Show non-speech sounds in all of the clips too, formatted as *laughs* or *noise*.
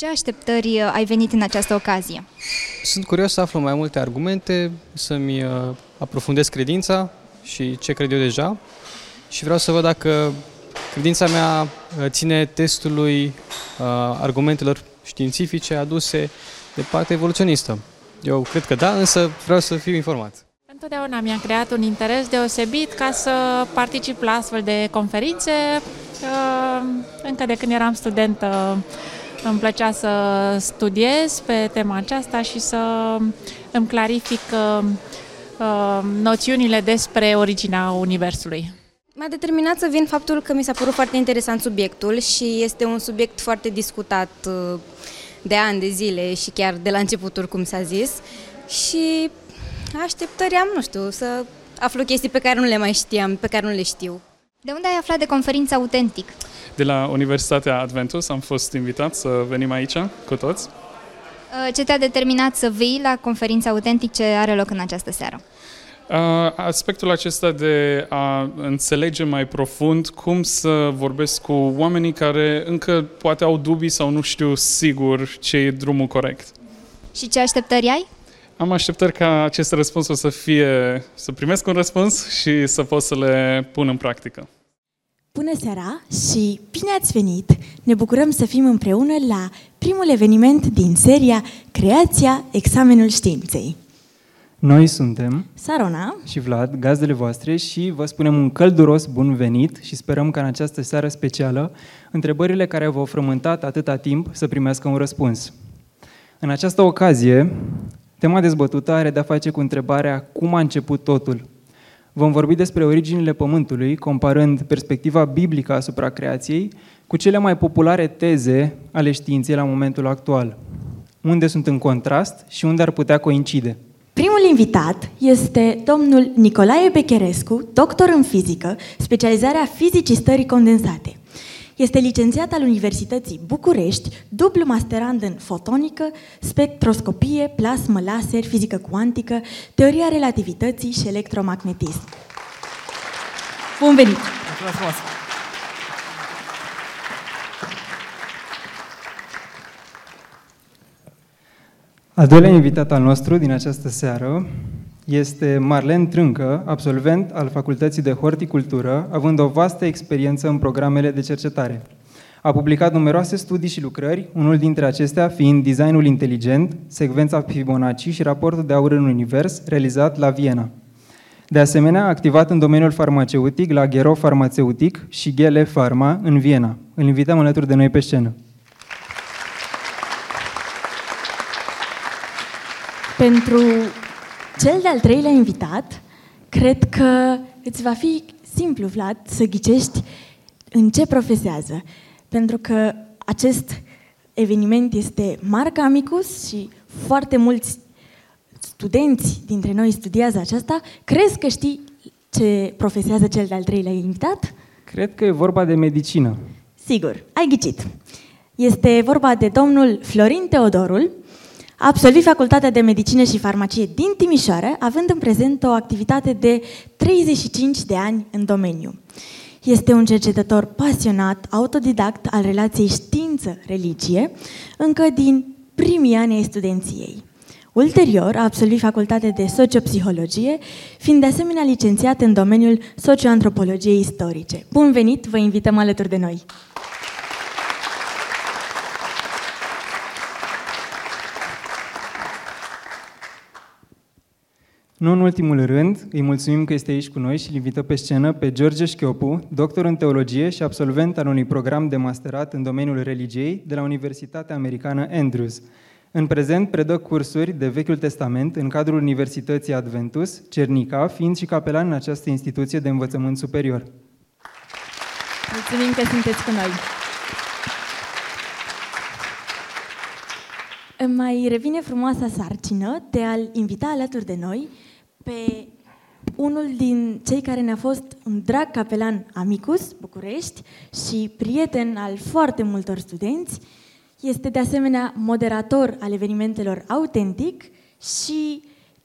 ce așteptări ai venit în această ocazie? Sunt curios să aflu mai multe argumente, să-mi uh, aprofundez credința și ce cred eu deja și vreau să văd dacă credința mea uh, ține testului uh, argumentelor științifice aduse de partea evoluționistă. Eu cred că da, însă vreau să fiu informat. Întotdeauna mi-a creat un interes deosebit ca să particip la astfel de conferințe. Încă de când eram studentă îmi plăcea să studiez pe tema aceasta și să îmi clarific uh, noțiunile despre originea Universului. M-a determinat să vin faptul că mi s-a părut foarte interesant subiectul și este un subiect foarte discutat uh, de ani de zile și chiar de la începuturi, cum s-a zis. Și așteptări am, nu știu, să aflu chestii pe care nu le mai știam, pe care nu le știu. De unde ai aflat de conferința Autentic? De la Universitatea Adventus am fost invitat să venim aici cu toți. Uh, ce te-a determinat să vii la conferința Autentic ce are loc în această seară? Uh, aspectul acesta de a înțelege mai profund cum să vorbesc cu oamenii care încă poate au dubii sau nu știu sigur ce e drumul corect. Și ce așteptări ai? Am așteptări ca acest răspuns să fie, să primesc un răspuns și să pot să le pun în practică. Bună seara și bine ați venit! Ne bucurăm să fim împreună la primul eveniment din seria Creația Examenul Științei. Noi suntem Sarona și Vlad, gazdele voastre și vă spunem un călduros bun venit și sperăm că în această seară specială întrebările care v-au frământat atâta timp să primească un răspuns. În această ocazie, tema dezbătută are de-a face cu întrebarea cum a început totul. Vom vorbi despre originile Pământului, comparând perspectiva biblică asupra creației cu cele mai populare teze ale științei la momentul actual. Unde sunt în contrast și unde ar putea coincide. Primul invitat este domnul Nicolae Becherescu, doctor în fizică, specializarea fizicii stării condensate. Este licențiat al Universității București, dublu masterand în fotonică, spectroscopie, plasmă, laser, fizică cuantică, teoria relativității și electromagnetism. Bun venit! Mulțumesc Al doilea invitat al nostru din această seară este Marlen Trâncă, absolvent al Facultății de Horticultură, având o vastă experiență în programele de cercetare. A publicat numeroase studii și lucrări, unul dintre acestea fiind Designul inteligent, secvența Fibonacci și raportul de aur în univers, realizat la Viena. De asemenea, a activat în domeniul farmaceutic la Gero Farmaceutic și Gele Pharma în Viena. Îl invităm alături de noi pe scenă. Pentru cel de-al treilea invitat, cred că îți va fi simplu, Vlad, să ghicești în ce profesează. Pentru că acest eveniment este Marca Amicus și foarte mulți studenți dintre noi studiază aceasta. Crezi că știi ce profesează cel de-al treilea invitat? Cred că e vorba de medicină. Sigur, ai ghicit. Este vorba de domnul Florin Teodorul, a absolvit Facultatea de Medicină și Farmacie din Timișoara, având în prezent o activitate de 35 de ani în domeniu. Este un cercetător pasionat, autodidact al relației știință-religie, încă din primii ani ai studenției. Ulterior, a absolvit facultatea de sociopsihologie, fiind de asemenea licențiat în domeniul socioantropologiei istorice. Bun venit, vă invităm alături de noi! Nu în ultimul rând, îi mulțumim că este aici cu noi și îl invită pe scenă pe George Șchiopu, doctor în teologie și absolvent al unui program de masterat în domeniul religiei de la Universitatea Americană Andrews. În prezent predă cursuri de Vechiul Testament în cadrul Universității Adventus, Cernica, fiind și capelan în această instituție de învățământ superior. Mulțumim că sunteți cu noi! Îmi mai revine frumoasa sarcină de a-l invita alături de noi pe unul din cei care ne-a fost un drag capelan Amicus, București, și prieten al foarte multor studenți. Este de asemenea moderator al evenimentelor Autentic și,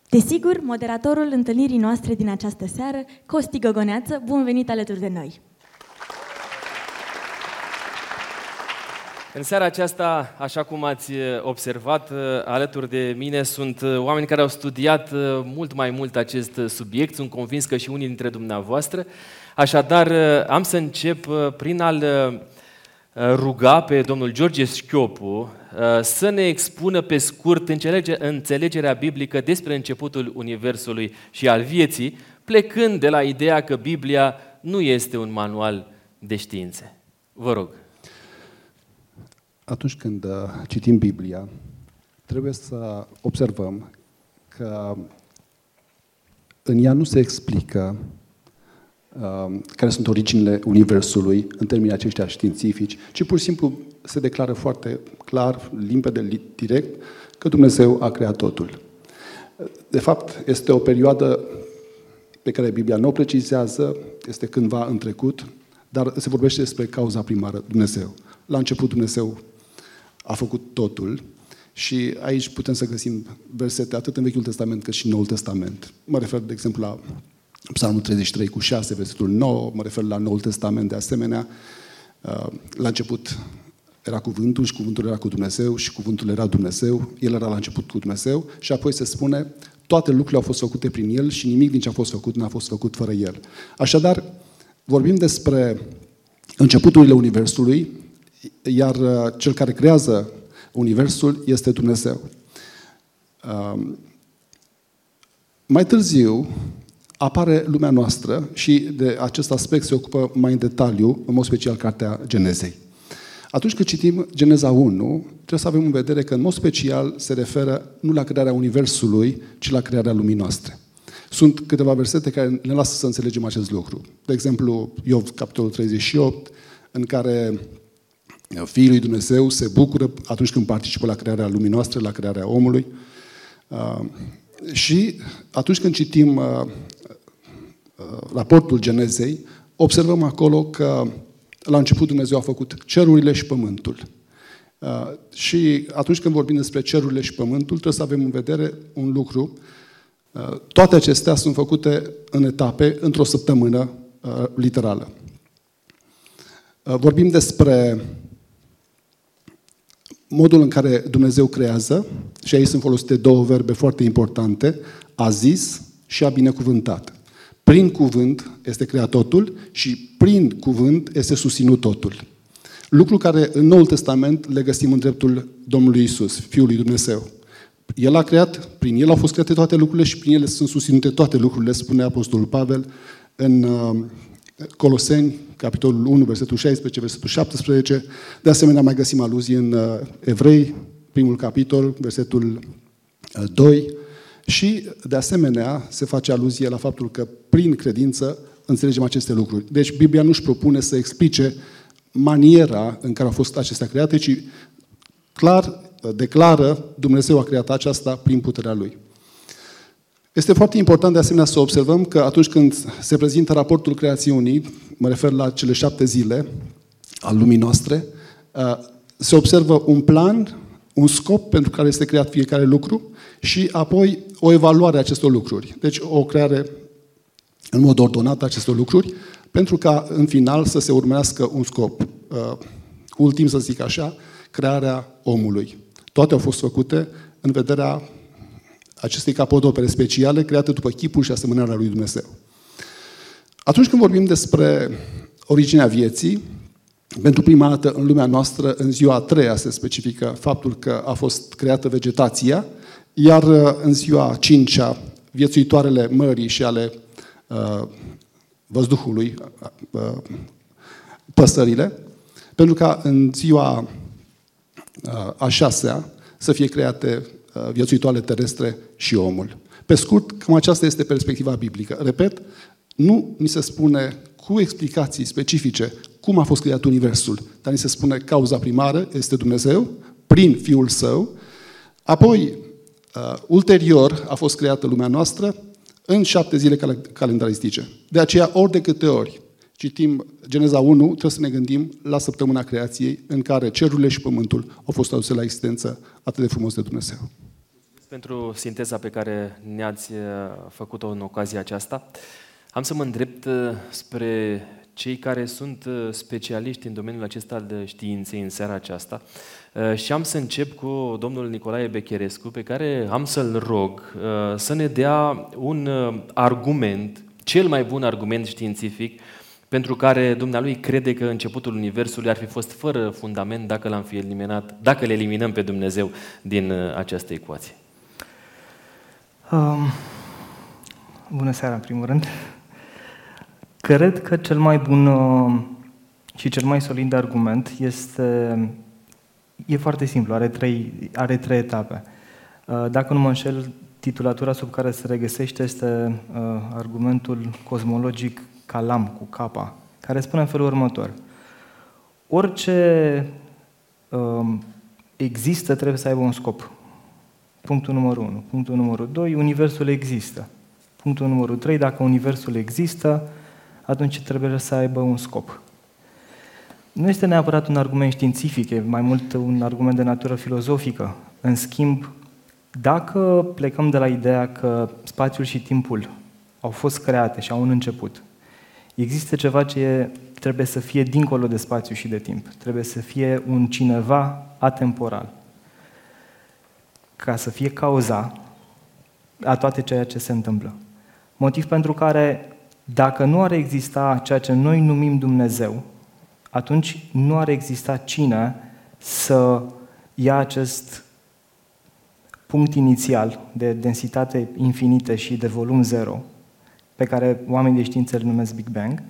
desigur, moderatorul întâlnirii noastre din această seară, Costi Gogoneață. Bun venit alături de noi! În seara aceasta, așa cum ați observat, alături de mine sunt oameni care au studiat mult mai mult acest subiect, sunt convins că și unii dintre dumneavoastră. Așadar, am să încep prin a-l ruga pe domnul George Schiopu să ne expună pe scurt înțelegerea biblică despre începutul Universului și al vieții, plecând de la ideea că Biblia nu este un manual de științe. Vă rog. Atunci când uh, citim Biblia, trebuie să observăm că în ea nu se explică uh, care sunt originile Universului în termenii aceștia științifici, ci pur și simplu se declară foarte clar, limpede, direct, că Dumnezeu a creat totul. De fapt, este o perioadă pe care Biblia nu o precizează, este cândva în trecut, dar se vorbește despre cauza primară, Dumnezeu. La început Dumnezeu a făcut totul și aici putem să găsim versete atât în Vechiul Testament cât și în Noul Testament. Mă refer, de exemplu, la Psalmul 33 cu 6, versetul 9, mă refer la Noul Testament de asemenea. Uh, la început era cuvântul și cuvântul era cu Dumnezeu și cuvântul era Dumnezeu, el era la început cu Dumnezeu și apoi se spune toate lucrurile au fost făcute prin el și nimic din ce a fost făcut n-a fost făcut fără el. Așadar, vorbim despre începuturile Universului, iar uh, cel care creează Universul este Dumnezeu. Um, mai târziu apare lumea noastră și de acest aspect se ocupă mai în detaliu, în mod special, Cartea Genezei. Atunci când citim Geneza 1, trebuie să avem în vedere că, în mod special, se referă nu la crearea Universului, ci la crearea lumii noastre. Sunt câteva versete care ne lasă să înțelegem acest lucru. De exemplu, Iov, capitolul 38, în care Fiul lui Dumnezeu se bucură atunci când participă la crearea lumii noastre, la crearea omului. Uh, și atunci când citim uh, uh, raportul Genezei, observăm acolo că la început Dumnezeu a făcut cerurile și pământul. Și atunci când vorbim despre cerurile și pământul, trebuie să avem în vedere un lucru. Toate acestea sunt făcute în etape, într-o săptămână literală. Vorbim despre modul în care Dumnezeu creează, și aici sunt folosite două verbe foarte importante, a zis și a binecuvântat. Prin cuvânt este creat totul și prin cuvânt este susținut totul. Lucru care în Noul Testament le găsim în dreptul Domnului Isus, Fiul lui Dumnezeu. El a creat, prin El au fost create toate lucrurile și prin ele sunt susținute toate lucrurile, spune Apostolul Pavel în uh, Coloseni, capitolul 1, versetul 16, versetul 17. De asemenea, mai găsim aluzii în uh, Evrei, primul capitol, versetul 2. Uh, și, de asemenea, se face aluzie la faptul că, prin credință, înțelegem aceste lucruri. Deci, Biblia nu își propune să explice maniera în care au fost acestea create, ci clar uh, declară Dumnezeu a creat aceasta prin puterea Lui. Este foarte important de asemenea să observăm că atunci când se prezintă raportul creațiunii, mă refer la cele șapte zile al lumii noastre, uh, se observă un plan, un scop pentru care este creat fiecare lucru și apoi o evaluare a acestor lucruri. Deci o creare în mod ordonat a acestor lucruri, pentru ca în final să se urmească un scop. Uh, ultim, să zic așa, crearea omului. Toate au fost făcute în vederea acestei capodopere speciale create după chipul și asemănarea lui Dumnezeu. Atunci când vorbim despre originea vieții, pentru prima dată în lumea noastră, în ziua a treia se specifică faptul că a fost creată vegetația, iar uh, în ziua a cincea, viețuitoarele mării și ale uh, văzduhului, uh, uh, păsările, pentru ca în ziua uh, a șasea să fie create Uh, viețuitoare terestre și omul. Pe scurt, cam aceasta este perspectiva biblică. Repet, nu ni se spune cu explicații specifice cum a fost creat Universul, dar ni se spune cauza primară este Dumnezeu, prin Fiul Său, apoi, uh, ulterior, a fost creată lumea noastră în șapte zile calendaristice. De aceea, ori de câte ori citim Geneza 1, trebuie să ne gândim la săptămâna creației în care cerurile și pământul au fost aduse la existență atât de frumos de Dumnezeu. Pentru sinteza pe care ne-ați uh, făcut-o în ocazia aceasta, am să mă îndrept uh, spre cei care sunt uh, specialiști în domeniul acesta al științei în seara aceasta și am să încep cu domnul Nicolae Becherescu, pe care am să-l rog să ne dea un argument, cel mai bun argument științific, pentru care dumnealui crede că începutul Universului ar fi fost fără fundament dacă l-am fi eliminat, dacă le eliminăm pe Dumnezeu din această ecuație. Um, bună seara, în primul rând. Cred că cel mai bun uh, și cel mai solid argument este e foarte simplu, are trei, are trei etape. Uh, dacă nu mă înșel, titulatura sub care se regăsește este uh, argumentul cosmologic Calam cu capa, care spune în felul următor. Orice um, există trebuie să aibă un scop. Punctul numărul 1. Punctul numărul 2, universul există. Punctul numărul 3, dacă universul există, atunci trebuie să aibă un scop. Nu este neapărat un argument științific, e mai mult un argument de natură filozofică. În schimb, dacă plecăm de la ideea că spațiul și timpul au fost create și au un început, există ceva ce trebuie să fie dincolo de spațiu și de timp. Trebuie să fie un cineva atemporal. Ca să fie cauza a toate ceea ce se întâmplă. Motiv pentru care, dacă nu ar exista ceea ce noi numim Dumnezeu, atunci nu ar exista cine să ia acest punct inițial de densitate infinită și de volum zero, pe care oamenii de știință îl numesc Big Bang,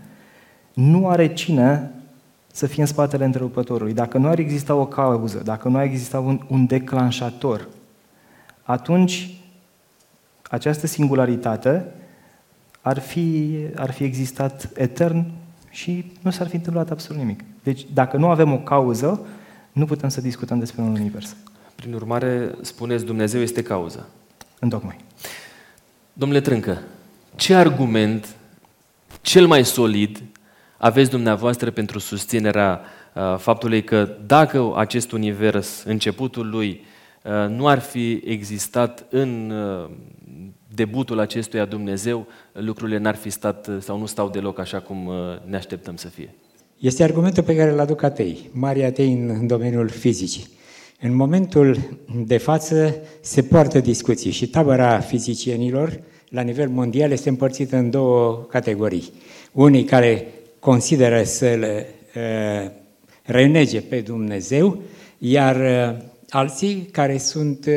nu are cine să fie în spatele întrerupătorului. Dacă nu ar exista o cauză, dacă nu ar exista un, un declanșator, atunci această singularitate ar fi, ar fi existat etern și nu s-ar fi întâmplat absolut nimic. Deci, dacă nu avem o cauză, nu putem să discutăm despre un univers. Prin urmare, spuneți Dumnezeu este cauză. Întocmai. Domnule Trâncă, ce argument cel mai solid aveți dumneavoastră pentru susținerea uh, faptului că dacă acest univers, începutul lui, uh, nu ar fi existat în uh, debutul acestuia Dumnezeu, lucrurile n-ar fi stat sau nu stau deloc așa cum ne așteptăm să fie. Este argumentul pe care îl aduc atei, mari atei în domeniul fizicii. În momentul de față se poartă discuții și tabăra fizicienilor la nivel mondial este împărțită în două categorii. Unii care consideră să le uh, renege pe Dumnezeu, iar uh, alții care sunt uh,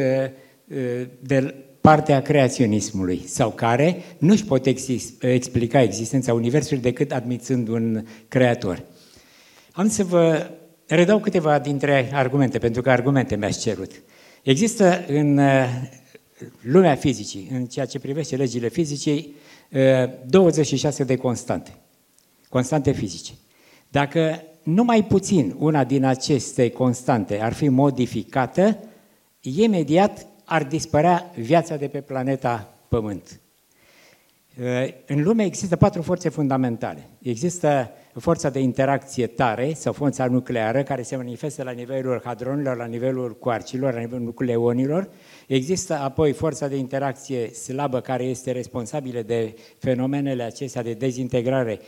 de partea creaționismului sau care nu își pot explica existența Universului decât admițând un creator. Am să vă redau câteva dintre argumente, pentru că argumente mi-ați cerut. Există în lumea fizicii, în ceea ce privește legile fizicii, 26 de constante, constante fizice. Dacă numai puțin una din aceste constante ar fi modificată, imediat ar dispărea viața de pe planeta Pământ. În lume există patru forțe fundamentale. Există forța de interacție tare sau forța nucleară care se manifestă la nivelul hadronilor, la nivelul coarcilor, la nivelul nucleonilor. Există apoi forța de interacție slabă care este responsabilă de fenomenele acestea de dezintegrare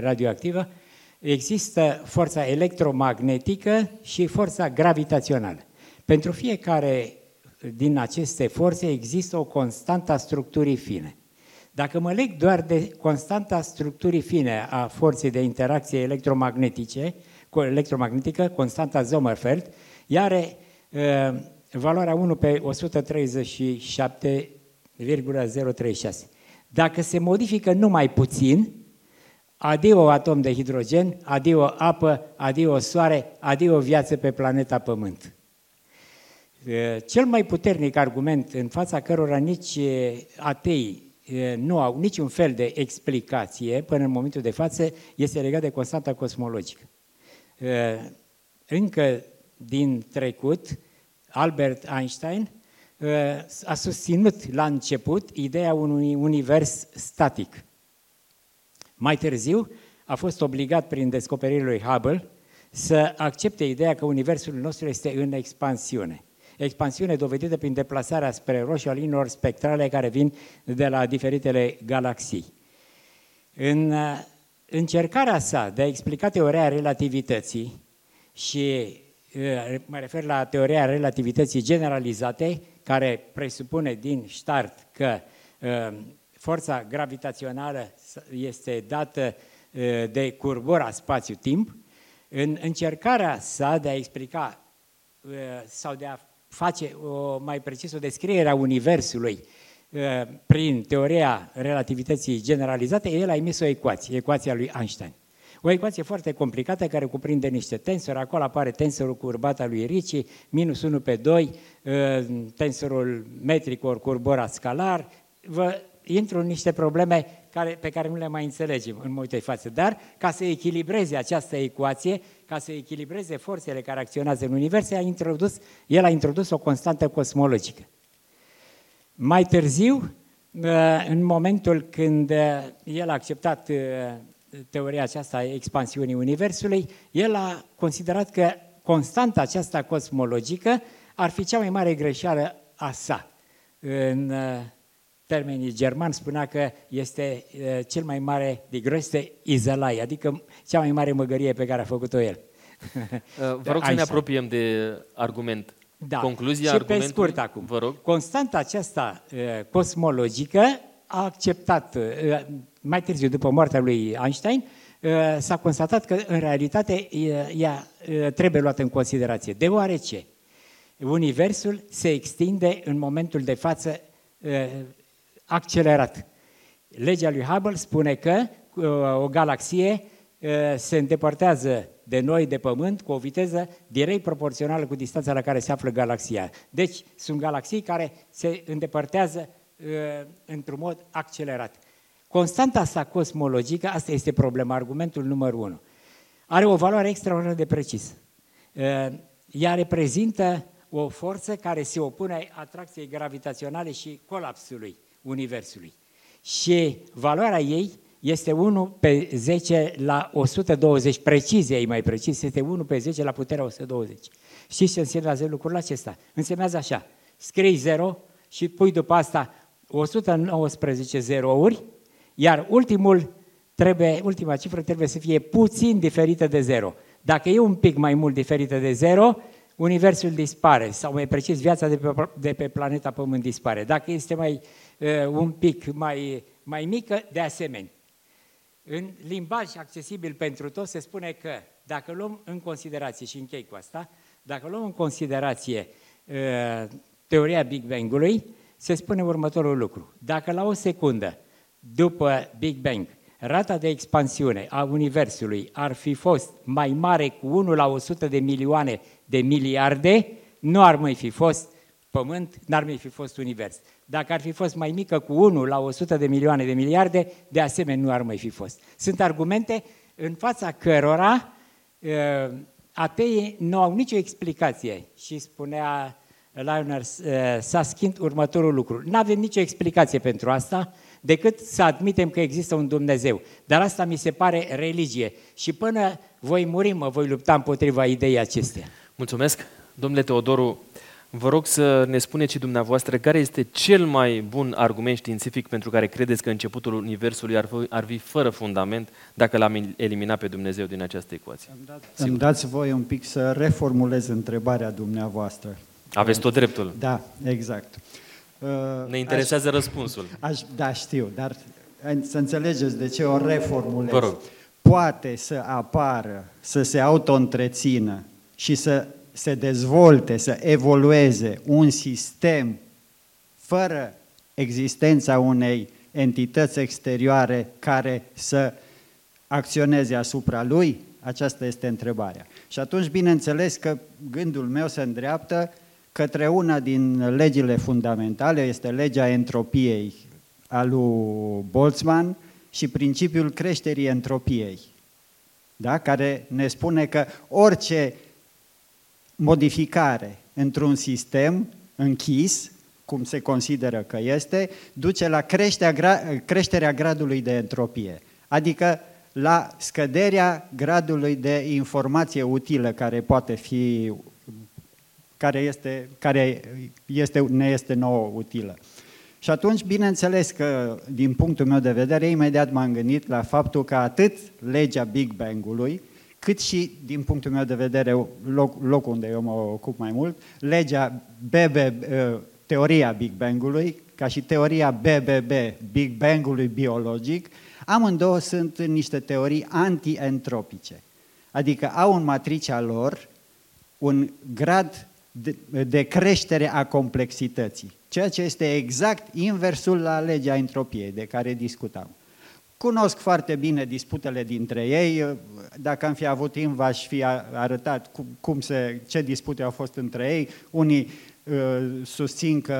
radioactivă. Există forța electromagnetică și forța gravitațională. Pentru fiecare din aceste forțe există o constantă a structurii fine. Dacă mă leg doar de constanta structurii fine a forței de interacție electromagnetice, electromagnetică, constanta Sommerfeld, ea are uh, valoarea 1 pe 137,036. Dacă se modifică numai puțin, adio atom de hidrogen, adio apă, adio soare, adio viață pe planeta Pământ. Cel mai puternic argument în fața cărora nici atei nu au niciun fel de explicație până în momentul de față, este legat de constanta cosmologică. Încă din trecut, Albert Einstein a susținut la început ideea unui univers static. Mai târziu a fost obligat prin descoperirea lui Hubble să accepte ideea că universul nostru este în expansiune expansiune dovedită prin deplasarea spre roșu a liniilor spectrale care vin de la diferitele galaxii. În uh, încercarea sa de a explica teoria relativității și mă refer la teoria relativității generalizate, care presupune din start că forța gravitațională este dată de curbura spațiu-timp, în încercarea sa de a explica sau de a face o, mai precis o descriere a Universului prin teoria relativității generalizate, el a emis o ecuație, ecuația lui Einstein. O ecuație foarte complicată care cuprinde niște tensori, acolo apare tensorul curbat al lui Ricci, minus 1 pe 2, tensorul metric ori curbora scalar, vă intru în niște probleme care, pe care nu le mai înțelegem în multe față, dar ca să echilibreze această ecuație, ca să echilibreze forțele care acționează în univers, a introdus, el a introdus o constantă cosmologică. Mai târziu, în momentul când el a acceptat teoria aceasta a expansiunii Universului, el a considerat că constanta aceasta cosmologică ar fi cea mai mare greșeală a sa. În termenii german spunea că este cel mai mare de größte Izelai, adică cea mai mare măgărie pe care a făcut-o el. *laughs* Vă rog să ne apropiem de argument. Da. Concluzia și argumentului? pe scurt acum. Vă rog. Constanta aceasta cosmologică a acceptat, mai târziu, după moartea lui Einstein, s-a constatat că, în realitate, ea trebuie luată în considerație. Deoarece Universul se extinde în momentul de față accelerat. Legea lui Hubble spune că o galaxie se îndepărtează de noi, de Pământ, cu o viteză direct proporțională cu distanța la care se află galaxia. Deci, sunt galaxii care se îndepărtează într-un mod accelerat. Constanta sa cosmologică, asta este problema, argumentul numărul unu, are o valoare extraordinar de precisă. Ea reprezintă o forță care se opune atracției gravitaționale și colapsului Universului. Și valoarea ei este 1 pe 10 la 120, precizia ei mai precis, este 1 pe 10 la puterea 120. Știți ce înseamnă lucrul acesta? Înseamnă așa, scrii 0 și pui după asta 119 zerouri, iar ultimul trebuie, ultima cifră trebuie să fie puțin diferită de 0. Dacă e un pic mai mult diferită de 0, Universul dispare, sau mai precis, viața de pe, de pe planeta Pământ dispare. Dacă este mai, uh, un pic mai, mai mică, de asemenea. În limbaj accesibil pentru toți se spune că dacă luăm în considerație, și închei cu asta, dacă luăm în considerație uh, teoria Big Bang-ului, se spune următorul lucru. Dacă la o secundă după Big Bang rata de expansiune a Universului ar fi fost mai mare cu 1 la 100 de milioane de miliarde, nu ar mai fi fost Pământ, n-ar mai fi fost Univers. Dacă ar fi fost mai mică cu 1 la 100 de milioane de miliarde, de asemenea nu ar mai fi fost. Sunt argumente în fața cărora uh, ateii nu au nicio explicație și spunea Lionel uh, Saskind următorul lucru. Nu avem nicio explicație pentru asta, decât să admitem că există un Dumnezeu. Dar asta mi se pare religie. Și până voi muri, mă voi lupta împotriva ideii acestea. Mulțumesc. Domnule Teodoru, vă rog să ne spuneți și dumneavoastră care este cel mai bun argument științific pentru care credeți că începutul Universului ar fi, ar fi fără fundament dacă l-am eliminat pe Dumnezeu din această ecuație. Îmi, dat, îmi dați voi un pic să reformulez întrebarea dumneavoastră. Aveți tot dreptul. Da, exact. Ne interesează aș, răspunsul. *laughs* Aș, da, știu, dar să înțelegeți de ce o reformulez. Vă rog. Poate să apară, să se auto-întrețină și să se dezvolte, să evolueze un sistem fără existența unei entități exterioare care să acționeze asupra lui? Aceasta este întrebarea. Și atunci, bineînțeles că gândul meu se îndreaptă către una din legile fundamentale, este legea entropiei a lui Boltzmann și principiul creșterii entropiei, da? care ne spune că orice modificare într-un sistem închis, cum se consideră că este, duce la creșterea, creșterea gradului de entropie, adică la scăderea gradului de informație utilă care poate fi care, este, care este, ne este nouă utilă. Și atunci, bineînțeles că, din punctul meu de vedere, imediat m-am gândit la faptul că atât legea Big Bang-ului, cât și, din punctul meu de vedere, loc, locul unde eu mă ocup mai mult, legea BB, uh, teoria Big Bang-ului, ca și teoria BBB, Big Bang-ului biologic, amândouă sunt niște teorii anti-entropice. Adică au în matricea lor un grad de, de creștere a complexității, ceea ce este exact inversul la legea entropiei de care discutam. Cunosc foarte bine disputele dintre ei, dacă am fi avut timp v-aș fi arătat cum se, ce dispute au fost între ei. Unii uh, susțin că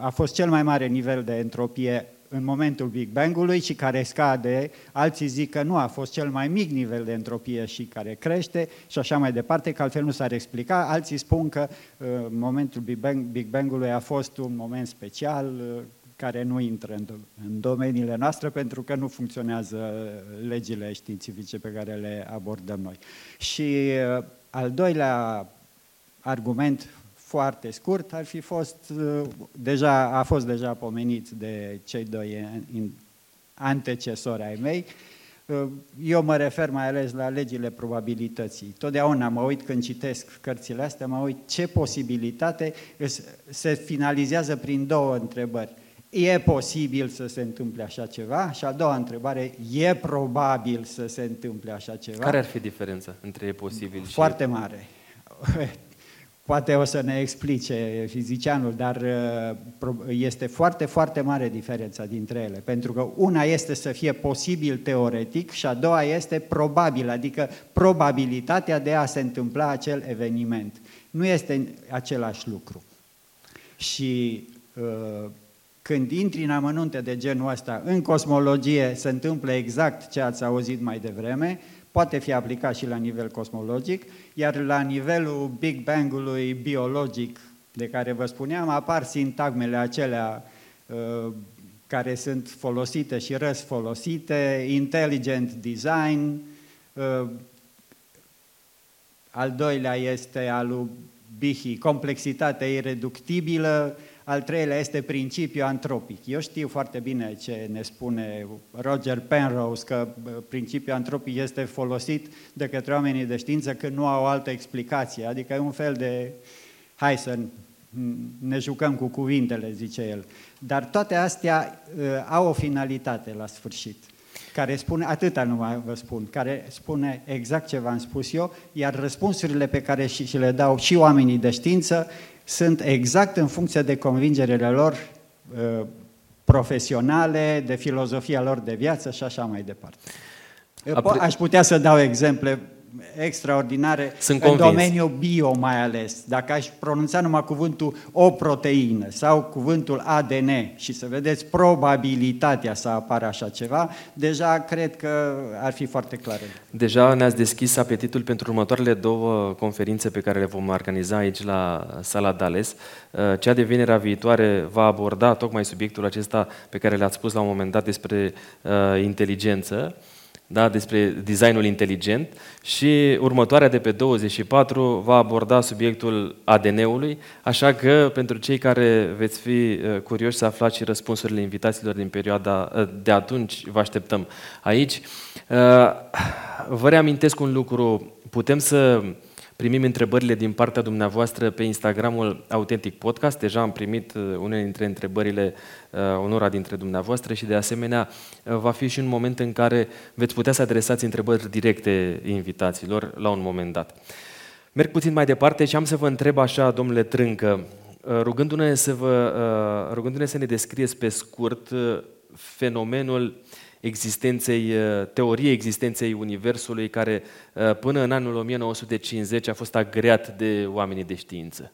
a fost cel mai mare nivel de entropie în momentul Big Bang-ului și care scade, alții zic că nu a fost cel mai mic nivel de entropie și care crește și așa mai departe, că altfel nu s-ar explica. Alții spun că uh, momentul Big, Bang, Big Bang-ului a fost un moment special uh, care nu intră în, în domeniile noastre pentru că nu funcționează legile științifice pe care le abordăm noi. Și uh, al doilea argument foarte scurt ar fi fost, uh, deja, a fost deja pomenit de cei doi antecesori ai mei, uh, eu mă refer mai ales la legile probabilității. Totdeauna mă uit când citesc cărțile astea, mă uit ce posibilitate se finalizează prin două întrebări. E posibil să se întâmple așa ceva? Și a doua întrebare, e probabil să se întâmple așa ceva? Care ar fi diferența între e posibil și... Foarte mare. *laughs* Poate o să ne explice fizicianul, dar uh, este foarte, foarte mare diferența dintre ele, pentru că una este să fie posibil teoretic și a doua este probabil, adică probabilitatea de a se întâmpla acel eveniment. Nu este același lucru. Și uh, când intri în amănunte de genul ăsta, în cosmologie se întâmplă exact ce ați auzit mai devreme, poate fi aplicat și la nivel cosmologic, iar la nivelul Big Bang-ului biologic de care vă spuneam, apar sintagmele acelea uh, care sunt folosite și folosite, intelligent design, uh, al doilea este al lui Bihi, complexitate ireductibilă, al treilea este principiul antropic. Eu știu foarte bine ce ne spune Roger Penrose, că principiul antropic este folosit de către oamenii de știință când nu au altă explicație, adică e un fel de hai să ne jucăm cu cuvintele, zice el. Dar toate astea uh, au o finalitate la sfârșit, care spune, atâta nu vă spun, care spune exact ce v-am spus eu, iar răspunsurile pe care și, și le dau și oamenii de știință sunt exact în funcție de convingerile lor uh, profesionale, de filozofia lor de viață și așa mai departe. Aș putea să dau exemple extraordinare Sunt în convins. domeniul bio mai ales. Dacă aș pronunța numai cuvântul o proteină sau cuvântul ADN și să vedeți probabilitatea să apară așa ceva, deja cred că ar fi foarte clar. Deja ne-ați deschis apetitul pentru următoarele două conferințe pe care le vom organiza aici la sala Dales. Uh, cea de vinerea viitoare va aborda tocmai subiectul acesta pe care le-ați spus la un moment dat despre uh, inteligență da, despre designul inteligent și următoarea de pe 24 va aborda subiectul ADN-ului, așa că pentru cei care veți fi uh, curioși să aflați și răspunsurile invitațiilor din perioada uh, de atunci, vă așteptăm aici. Uh, vă reamintesc un lucru, putem să primim întrebările din partea dumneavoastră pe Instagramul Autentic Podcast. Deja am primit uh, unele dintre întrebările uh, unora dintre dumneavoastră și de asemenea uh, va fi și un moment în care veți putea să adresați întrebări directe invitaților la un moment dat. Merg puțin mai departe și am să vă întreb așa, domnule Trâncă, rugându-ne să, vă, rugându-ne să ne descrieți pe scurt fenomenul uh, existenței, uh, teoriei existenței Universului, care uh, până în anul 1950 a fost agreat de oamenii de știință.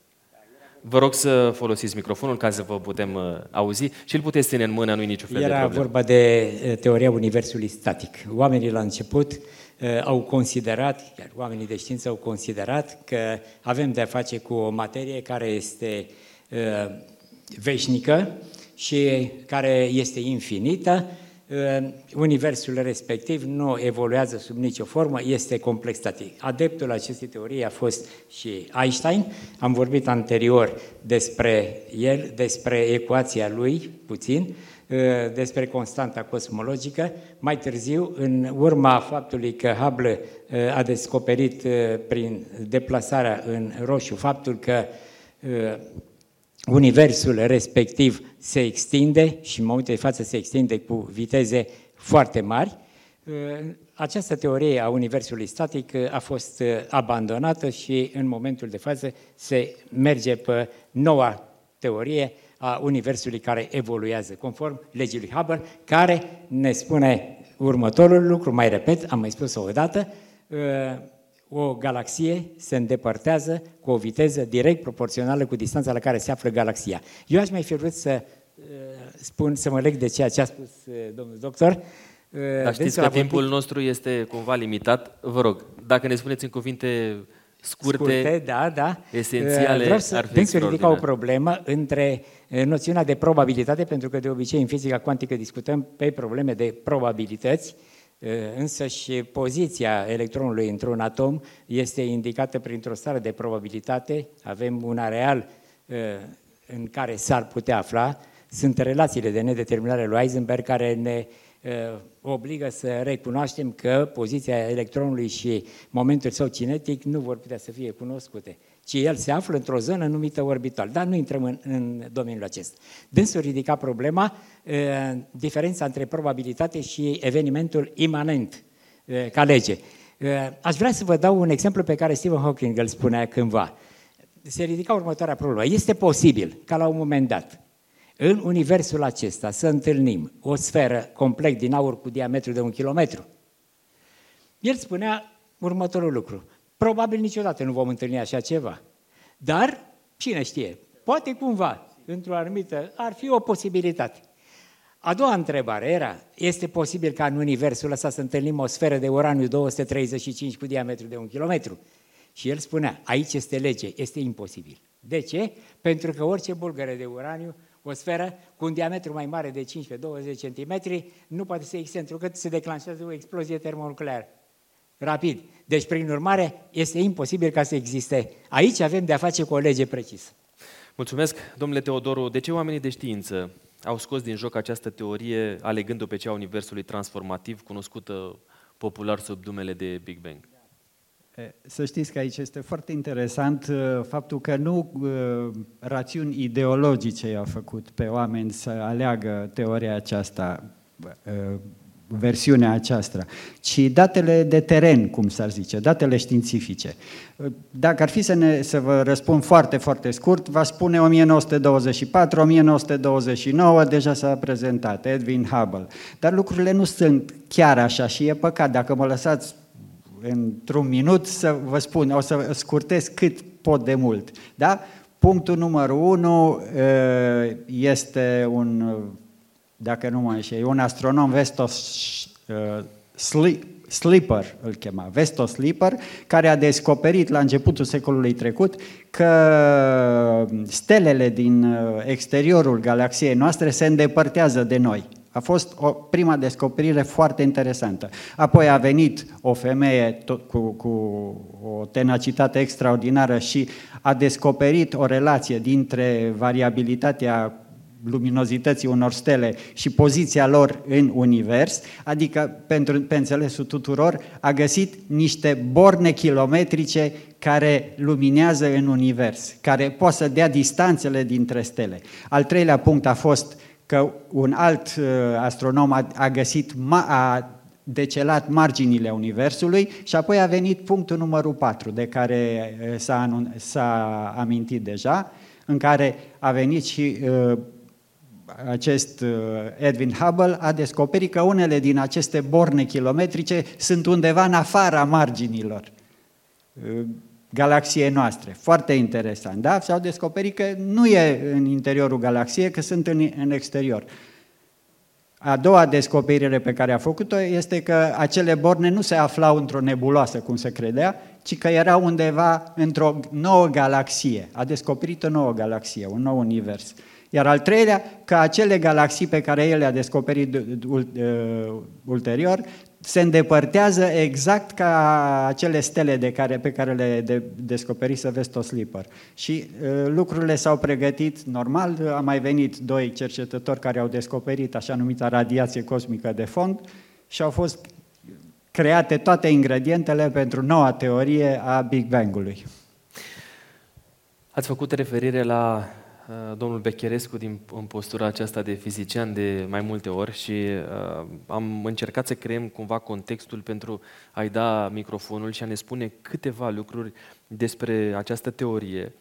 Vă rog să folosiți microfonul ca să vă putem uh, auzi și îl puteți ține în mână, nu-i niciun fel Era de problemă. vorba de teoria Universului static. Oamenii la început au considerat, iar oamenii de știință au considerat că avem de-a face cu o materie care este veșnică și care este infinită universul respectiv nu evoluează sub nicio formă, este complex static. Adeptul acestei teorii a fost și Einstein. Am vorbit anterior despre el, despre ecuația lui, puțin, despre constanta cosmologică. Mai târziu, în urma faptului că Hubble a descoperit prin deplasarea în roșu faptul că universul respectiv se extinde și în momentul de față se extinde cu viteze foarte mari. Această teorie a universului static a fost abandonată și în momentul de față se merge pe noua teorie a universului care evoluează, conform legii lui Hubble, care ne spune următorul lucru, mai repet, am mai spus-o odată, o galaxie se îndepărtează cu o viteză direct proporțională cu distanța la care se află galaxia. Eu aș mai fi vrut să uh, spun, să mă leg de ceea ce a spus uh, domnul doctor. Uh, Dar știți că timpul nostru este cumva limitat. Vă rog, dacă ne spuneți în cuvinte scurte, scurte da, da. esențiale, Vreau să, ar fi să ridica o problemă între noțiunea de probabilitate, pentru că de obicei în fizica cuantică discutăm pe probleme de probabilități, Însă și poziția electronului într-un atom este indicată printr-o stare de probabilitate. Avem un areal în care s-ar putea afla. Sunt relațiile de nedeterminare lui Heisenberg care ne obligă să recunoaștem că poziția electronului și momentul său cinetic nu vor putea să fie cunoscute ci el se află într-o zonă numită orbital. Dar nu intrăm în, în domeniul acesta. Dânsul ridica problema, e, diferența între probabilitate și evenimentul imanent, e, ca lege. E, aș vrea să vă dau un exemplu pe care Stephen Hawking îl spunea cândva. Se ridica următoarea problemă. Este posibil ca la un moment dat, în universul acesta, să întâlnim o sferă complet din aur cu diametru de un kilometru? El spunea următorul lucru. Probabil niciodată nu vom întâlni așa ceva. Dar, cine știe, poate cumva, într-o anumită, ar fi o posibilitate. A doua întrebare era, este posibil ca în universul ăsta să întâlnim o sferă de uraniu 235 cu diametru de un kilometru? Și el spunea, aici este lege, este imposibil. De ce? Pentru că orice bulgăre de uraniu, o sferă cu un diametru mai mare de 15-20 cm, nu poate să existe, pentru că se declanșează o explozie termonucleară rapid. Deci, prin urmare, este imposibil ca să existe. Aici avem de a face cu o lege precisă. Mulțumesc, domnule Teodoru. De ce oamenii de știință au scos din joc această teorie, alegând-o pe cea a universului transformativ, cunoscută popular sub numele de Big Bang? Să știți că aici este foarte interesant uh, faptul că nu uh, rațiuni ideologice i-au făcut pe oameni să aleagă teoria aceasta uh, versiunea aceasta, ci datele de teren, cum s-ar zice, datele științifice. Dacă ar fi să, ne, să vă răspund foarte, foarte scurt, va spune 1924, 1929, deja s-a prezentat, Edwin Hubble. Dar lucrurile nu sunt chiar așa și e păcat. Dacă mă lăsați într-un minut să vă spun, o să scurtez cât pot de mult. Da? Punctul numărul unu este un dacă nu mă înșel, un astronom Vestos uh, Slipper îl chema, Vestos Slipper, care a descoperit la începutul secolului trecut că stelele din uh, exteriorul galaxiei noastre se îndepărtează de noi. A fost o prima descoperire foarte interesantă. Apoi a venit o femeie tot cu, cu o tenacitate extraordinară și a descoperit o relație dintre variabilitatea luminozității unor stele și poziția lor în univers, adică pentru, pe înțelesul tuturor, a găsit niște borne kilometrice care luminează în univers, care pot să dea distanțele dintre stele. Al treilea punct a fost că un alt uh, astronom a, a găsit, ma, a decelat marginile Universului și apoi a venit punctul numărul 4, de care uh, s-a, s-a amintit deja, în care a venit și uh, acest uh, Edwin Hubble a descoperit că unele din aceste borne kilometrice sunt undeva în afara marginilor uh, galaxiei noastre. Foarte interesant, da? Și au descoperit că nu e în interiorul galaxiei, că sunt în, în exterior. A doua descoperire pe care a făcut-o este că acele borne nu se aflau într-o nebuloasă, cum se credea, ci că erau undeva într-o nouă galaxie. A descoperit o nouă galaxie, un nou univers. Iar al treilea, că acele galaxii pe care el le-a descoperit uh, ulterior se îndepărtează exact ca acele stele de care, pe care le de, descoperise Vesto Slipper. Și uh, lucrurile s-au pregătit normal, a mai venit doi cercetători care au descoperit așa numita radiație cosmică de fond și au fost create toate ingredientele pentru noua teorie a Big Bang-ului. Ați făcut referire la uh, domnul Becherescu din, în postura aceasta de fizician de mai multe ori și uh, am încercat să creăm cumva contextul pentru a-i da microfonul și a ne spune câteva lucruri despre această teorie.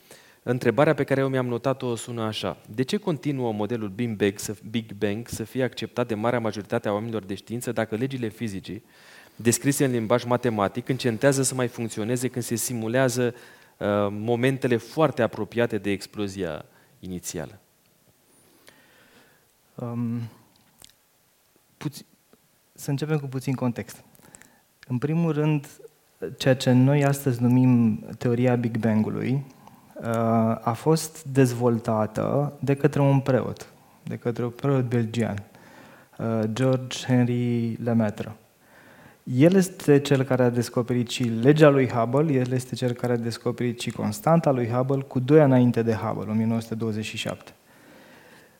Întrebarea pe care eu mi-am notat-o sună așa. De ce continuă modelul Big Bang, să, Big Bang să fie acceptat de marea majoritate a oamenilor de știință dacă legile fizicii, descrise în limbaj matematic, încentează să mai funcționeze când se simulează uh, momentele foarte apropiate de explozia inițială? Um, puț- să începem cu puțin context. În primul rând, ceea ce noi astăzi numim teoria Big Bang-ului uh, a fost dezvoltată de către un preot, de către un preot belgian, uh, George Henry Lemaitre. El este cel care a descoperit și legea lui Hubble, el este cel care a descoperit și constanta lui Hubble cu doi ani înainte de Hubble, 1927.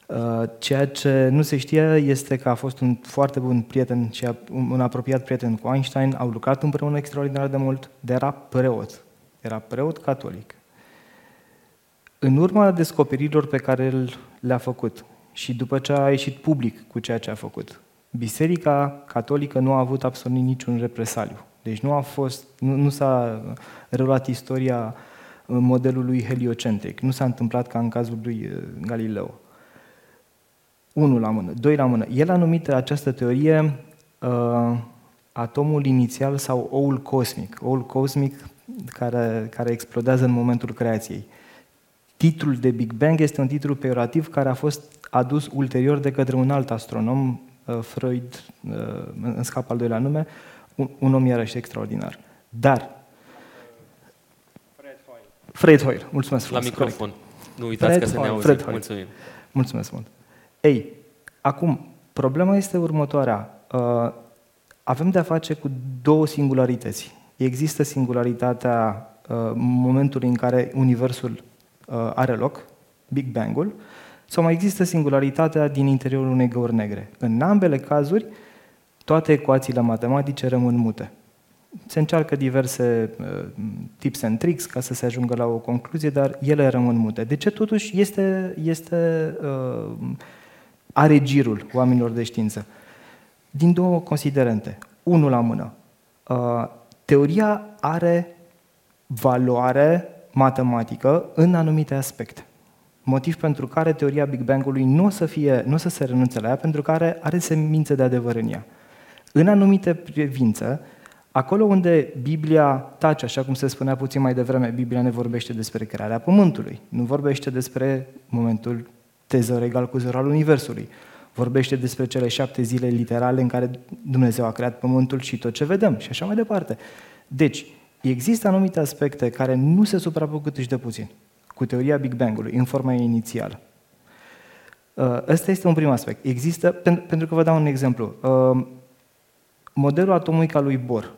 Uh, ceea ce nu se știe este că a fost un foarte bun prieten și un apropiat prieten cu Einstein, au lucrat împreună extraordinar de mult, dar era preot. Era preot catolic. În urma descoperirilor pe care le-a făcut și după ce a ieșit public cu ceea ce a făcut, Biserica catolică nu a avut absolut niciun represaliu. Deci nu a fost, nu, nu s-a reluat istoria modelului heliocentric. Nu s-a întâmplat ca în cazul lui uh, Galileo. Unul la mână, doi la mână. El a numit această teorie uh, atomul inițial sau oul cosmic. Oul cosmic care, care explodează în momentul creației. Titlul de Big Bang este un titlu peorativ care a fost adus ulterior de către un alt astronom Uh, Freud, uh, în scap al doilea nume, un, un om iarăși extraordinar. Dar Fred Hoyle. Fred Hoyle, mulțumesc frumos. La microfon. Corect. Nu uitați Fred că să ne auzim. Fred Mulțumim. Mulțumesc mult. Ei, acum, problema este următoarea. Uh, avem de-a face cu două singularități. Există singularitatea uh, momentului în care Universul uh, are loc, Big Bang-ul, sau mai există singularitatea din interiorul unei găuri negre. În ambele cazuri, toate ecuațiile matematice rămân mute. Se încearcă diverse uh, tips and tricks ca să se ajungă la o concluzie, dar ele rămân mute. De ce totuși este, este uh, are girul oamenilor de știință? Din două considerente. Unul la mână. Uh, teoria are valoare matematică în anumite aspecte motiv pentru care teoria Big Bang-ului nu o să, fie, nu o să se renunțe la ea, pentru că are, are semințe de adevăr în ea. În anumite privințe, acolo unde Biblia tace, așa cum se spunea puțin mai devreme, Biblia ne vorbește despre crearea Pământului, nu vorbește despre momentul tezăr egal cu zero al Universului. Vorbește despre cele șapte zile literale în care Dumnezeu a creat Pământul și tot ce vedem și așa mai departe. Deci, există anumite aspecte care nu se suprapun cât de puțin cu teoria Big Bang-ului, în forma inițială. Uh, ăsta este un prim aspect. Există, pentru că vă dau un exemplu, uh, modelul atomic al lui Bohr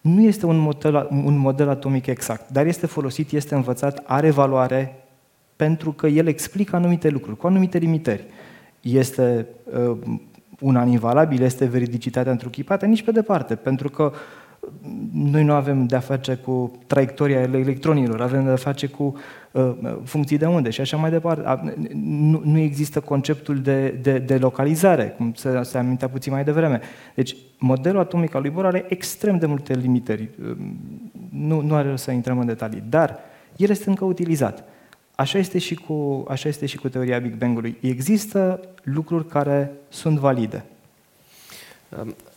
nu este un model, un model atomic exact, dar este folosit, este învățat, are valoare pentru că el explică anumite lucruri, cu anumite limitări. Este uh, un an invalabil, este veridicitatea întruchipată, nici pe departe, pentru că noi nu avem de-a face cu traiectoria electronilor, avem de-a face cu uh, funcții de unde și așa mai departe. Nu, nu există conceptul de, de, de localizare, cum se, se amintea puțin mai devreme. Deci, modelul atomic al lui Bohr are extrem de multe limitări. Uh, nu, nu are să intrăm în detalii, dar el este încă utilizat. Așa este și cu, așa este și cu teoria Big Bang-ului. Există lucruri care sunt valide.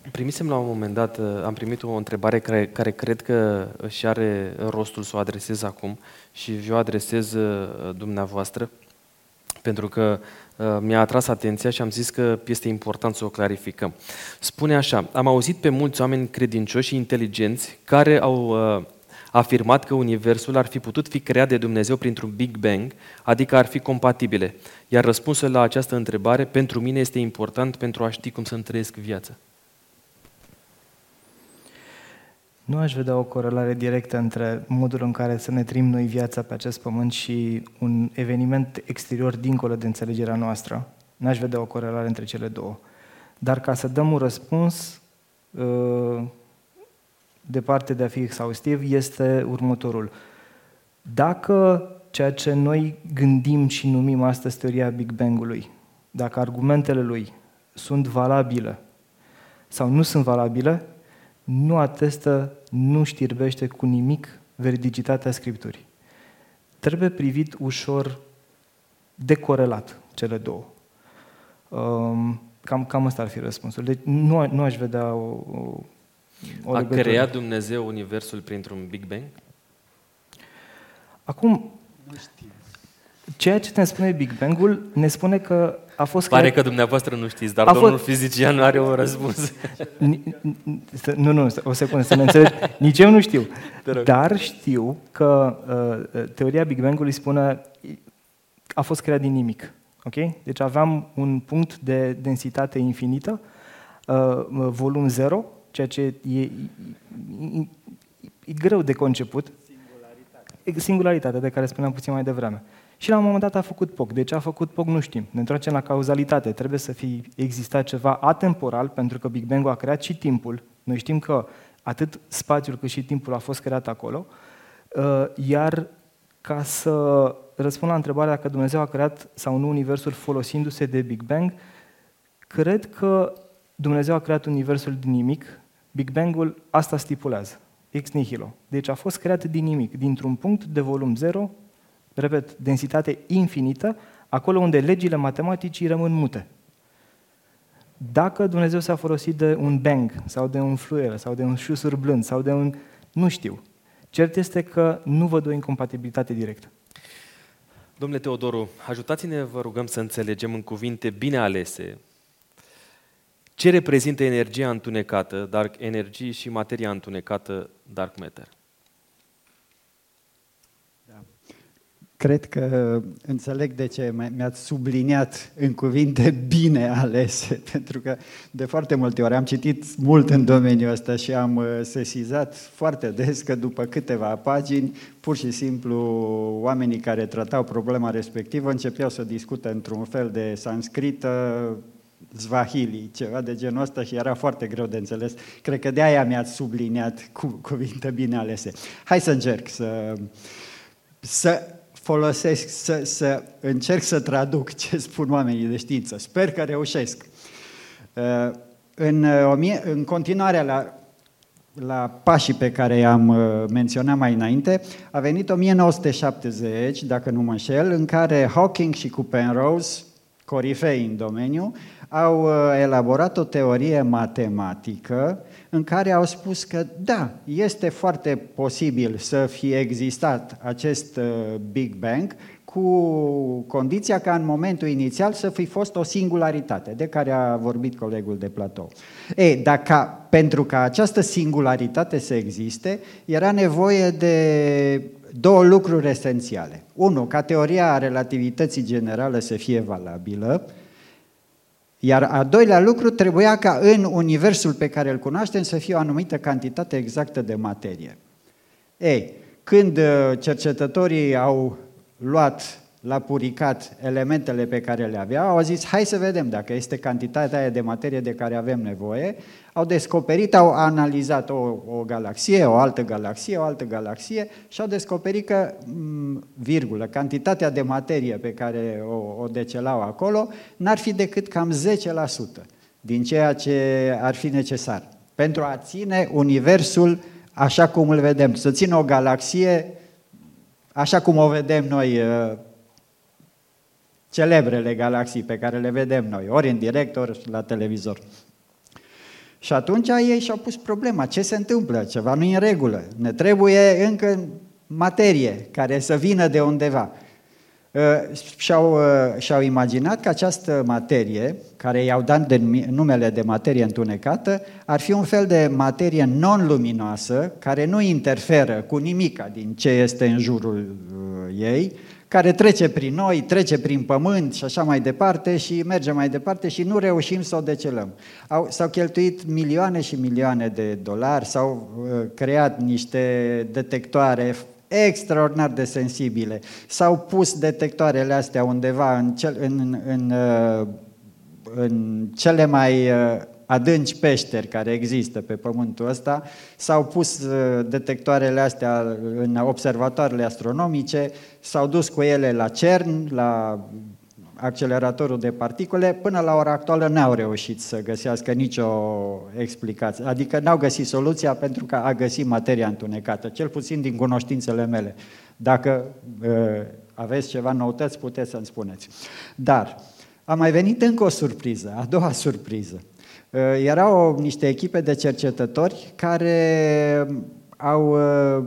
Um, Primisem la un moment dat, uh, am primit o întrebare care, care cred că și are rostul să o adresez acum și vi-o adresez uh, dumneavoastră, pentru că uh, mi-a atras atenția și am zis că este important să o clarificăm. Spune așa, am auzit pe mulți oameni credincioși și inteligenți care au a afirmat că Universul ar fi putut fi creat de Dumnezeu printr-un Big Bang, adică ar fi compatibile. Iar răspunsul la această întrebare pentru mine este important pentru a ști cum să-mi trăiesc viața. Nu aș vedea o corelare directă între modul în care să ne trim noi viața pe acest pământ și un eveniment exterior dincolo de înțelegerea noastră. N-aș vedea o corelare între cele două. Dar ca să dăm un răspuns, uh, departe de a fi exhaustiv, este următorul. Dacă ceea ce noi gândim și numim astăzi teoria Big Bang-ului, dacă argumentele lui sunt valabile sau nu sunt valabile, nu atestă, nu știrbește cu nimic veridicitatea Scripturii. Trebuie privit ușor decorelat cele două. Um, cam, cam asta ar fi răspunsul. Deci nu, nu aș vedea o, o, o A creat Dumnezeu Universul printr-un Big Bang? Acum, nu știu. Ceea ce ne spune Big Bang-ul ne spune că a fost Pare creat... că dumneavoastră nu știți, dar a domnul fost... fizician nu are un răspuns. nu, nu, o secundă, să ne înțelegi. Nici eu nu știu. Dar știu că uh, teoria Big Bang-ului spune a fost creat din nimic. Okay? Deci aveam un punct de densitate infinită, uh, volum zero, ceea ce e, e, e, e greu de conceput. Singularitate. Singularitate, de care spuneam puțin mai devreme. Și la un moment dat a făcut POC. De ce a făcut POC nu știm. Ne întoarcem la cauzalitate. Trebuie să fi existat ceva atemporal, pentru că Big Bang a creat și timpul. Noi știm că atât spațiul cât și timpul a fost creat acolo. Uh, iar ca să răspund la întrebarea dacă Dumnezeu a creat sau nu Universul folosindu-se de Big Bang, cred că Dumnezeu a creat Universul din nimic. Big Bang-ul asta stipulează, ex nihilo. Deci a fost creat din nimic, dintr-un punct de volum zero, repet, densitate infinită, acolo unde legile matematicii rămân mute. Dacă Dumnezeu s-a folosit de un bang, sau de un fluier, sau de un șusur blând, sau de un... nu știu. Cert este că nu văd o incompatibilitate directă. Domnule Teodoru, ajutați-ne, vă rugăm, să înțelegem în cuvinte bine alese ce reprezintă energia întunecată, dark energy, și materia întunecată, dark matter. Cred că înțeleg de ce mi-ați subliniat în cuvinte bine alese, *laughs* pentru că de foarte multe ori am citit mult în domeniul ăsta și am uh, sesizat foarte des că după câteva pagini, pur și simplu, oamenii care tratau problema respectivă începeau să discute într-un fel de sanscrită, zvahili, ceva de genul ăsta și era foarte greu de înțeles. Cred că de aia mi-ați subliniat cu cuvinte bine alese. Hai să încerc să, să folosesc, să, să încerc să traduc *laughs* ce spun oamenii de știință. Sper că reușesc. Uh, în, uh, în continuare la, la pașii pe care i-am uh, menționat mai înainte, a venit 1970, dacă nu mă înșel, în care Hawking și cu Penrose, corifei în domeniu, au elaborat o teorie matematică în care au spus că da, este foarte posibil să fie existat acest uh, Big Bang cu condiția ca în momentul inițial să fi fost o singularitate, de care a vorbit colegul de platou. Ei, dacă, pentru ca această singularitate să existe, era nevoie de două lucruri esențiale. Unu, ca teoria relativității generale să fie valabilă, iar a doilea lucru trebuia ca în universul pe care îl cunoaștem să fie o anumită cantitate exactă de materie. Ei, când uh, cercetătorii au luat la puricat elementele pe care le aveau, au zis, hai să vedem dacă este cantitatea aia de materie de care avem nevoie. Au descoperit, au analizat o, o galaxie, o altă galaxie, o altă galaxie și au descoperit că, mm, virgulă, cantitatea de materie pe care o, o decelau acolo n-ar fi decât cam 10% din ceea ce ar fi necesar pentru a ține universul așa cum îl vedem, să țină o galaxie așa cum o vedem noi uh, celebrele galaxii pe care le vedem noi, ori în direct, ori la televizor. Și atunci ei și-au pus problema, ce se întâmplă, ceva nu e în regulă, ne trebuie încă materie care să vină de undeva. Uh, și-au, uh, și-au imaginat că această materie, care i-au dat de numele de materie întunecată, ar fi un fel de materie non-luminoasă, care nu interferă cu nimica din ce este în jurul uh, ei, care trece prin noi, trece prin pământ și așa mai departe și merge mai departe și nu reușim să o decelăm. Au, s-au cheltuit milioane și milioane de dolari, s-au uh, creat niște detectoare extraordinar de sensibile. S-au pus detectoarele astea undeva în, cel, în, în, uh, în cele mai uh, adânci peșteri care există pe pământul ăsta, s-au pus uh, detectoarele astea în observatoarele astronomice, s-au dus cu ele la CERN, la acceleratorul de particule, până la ora actuală n-au reușit să găsească nicio explicație. Adică n-au găsit soluția pentru că a găsit materia întunecată, cel puțin din cunoștințele mele. Dacă uh, aveți ceva noutăți, puteți să-mi spuneți. Dar a mai venit încă o surpriză, a doua surpriză. Uh, erau niște echipe de cercetători care au uh,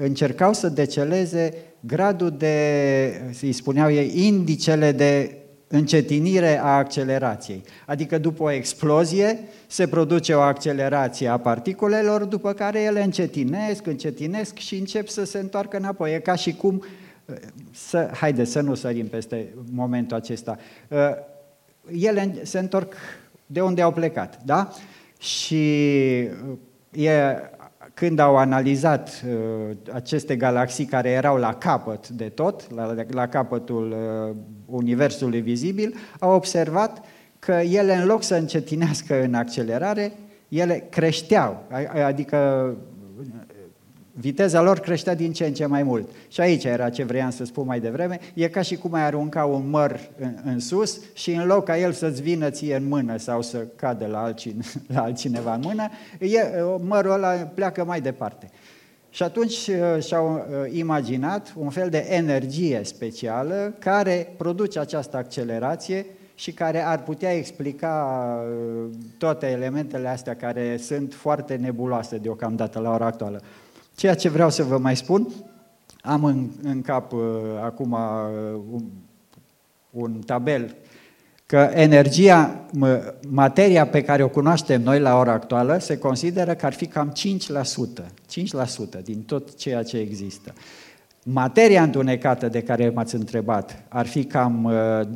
încercau să deceleze gradul de, îi spuneau ei, indicele de încetinire a accelerației. Adică după o explozie se produce o accelerație a particulelor, după care ele încetinesc, încetinesc și încep să se întoarcă înapoi. E ca și cum, să, haide să nu sărim peste momentul acesta, ele se întorc de unde au plecat, da? Și e când au analizat uh, aceste galaxii care erau la capăt de tot, la, la capătul uh, universului vizibil, au observat că ele, în loc să încetinească în accelerare, ele creșteau, adică viteza lor creștea din ce în ce mai mult. Și aici era ce vreau să spun mai devreme, e ca și cum ai arunca un măr în, în sus și în loc ca el să-ți vină ție în mână sau să cadă la, altcine, *laughs* la altcineva în mână, e, mărul ăla pleacă mai departe. Și atunci uh, și-au uh, imaginat un fel de energie specială care produce această accelerație și care ar putea explica uh, toate elementele astea care sunt foarte nebuloase deocamdată la ora actuală. Ceea ce vreau să vă mai spun, am în, în cap uh, acum uh, un, un tabel că energia, materia pe care o cunoaștem noi la ora actuală se consideră că ar fi cam 5%, 5% din tot ceea ce există. Materia întunecată de care m-ați întrebat ar fi cam 27%,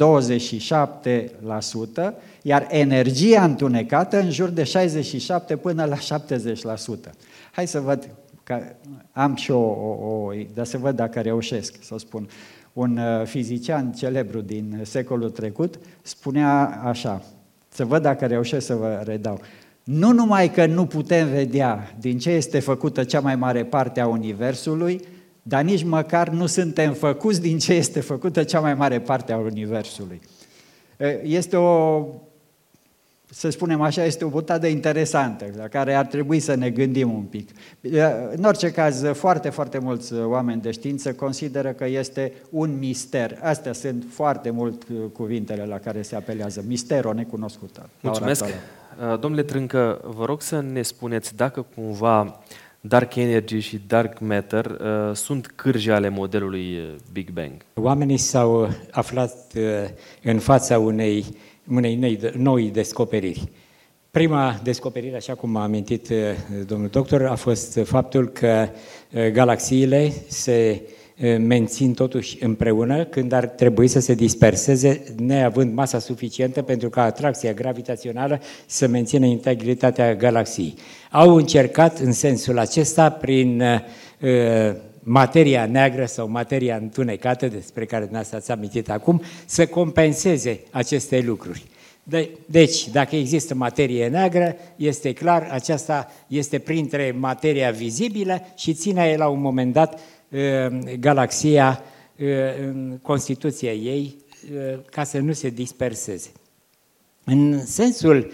uh, iar energia întunecată în jur de 67 până la 70%. Hai să văd că am și o, o, o dar să văd dacă reușesc să spun. Un uh, fizician celebru din secolul trecut spunea așa, să văd dacă reușesc să vă redau. Nu numai că nu putem vedea din ce este făcută cea mai mare parte a Universului, dar nici măcar nu suntem făcuți din ce este făcută cea mai mare parte a Universului. Este o să spunem așa, este o butadă interesantă, la care ar trebui să ne gândim un pic. În orice caz, foarte, foarte mulți oameni de știință consideră că este un mister. Astea sunt foarte mult cuvintele la care se apelează. Mister, o necunoscută. Mulțumesc. Uh, domnule Trâncă, vă rog să ne spuneți dacă cumva Dark Energy și Dark Matter uh, sunt cârji ale modelului uh, Big Bang. Oamenii s-au aflat uh, în fața unei unei noi, noi descoperiri. Prima descoperire, așa cum a amintit uh, domnul doctor, a fost faptul că uh, galaxiile se uh, mențin totuși împreună când ar trebui să se disperseze, neavând masa suficientă pentru ca atracția gravitațională să mențină integritatea galaxiei. Au încercat în sensul acesta prin materia neagră sau materia întunecată, despre care dumneavoastră ați amintit acum, să compenseze aceste lucruri. De, deci, dacă există materie neagră, este clar, aceasta este printre materia vizibilă și ține la un moment dat uh, galaxia uh, în constituția ei uh, ca să nu se disperseze. În sensul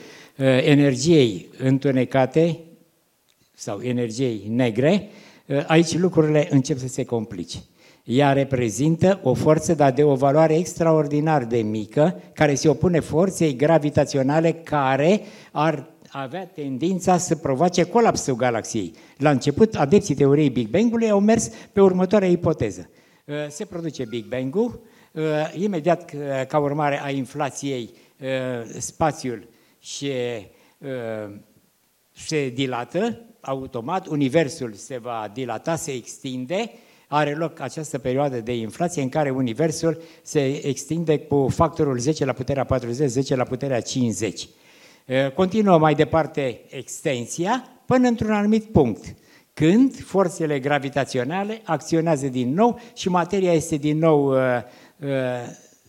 energiei întunecate sau energiei negre, Ă, aici lucrurile încep să se complice. Ea reprezintă o forță, dar de o valoare extraordinar de mică, care se opune forței gravitaționale care ar avea tendința să provoace colapsul galaxiei. La început, adepții teoriei Big Bang-ului au mers pe următoarea ipoteză. Ă, se produce Big Bang-ul, uh, imediat ca urmare a inflației spațiul și se dilată automat, universul se va dilata, se extinde, are loc această perioadă de inflație în care universul se extinde cu factorul 10 la puterea 40, 10 la puterea 50. Continuă mai departe extensia până într-un anumit punct, când forțele gravitaționale acționează din nou și materia este din nou uh, uh,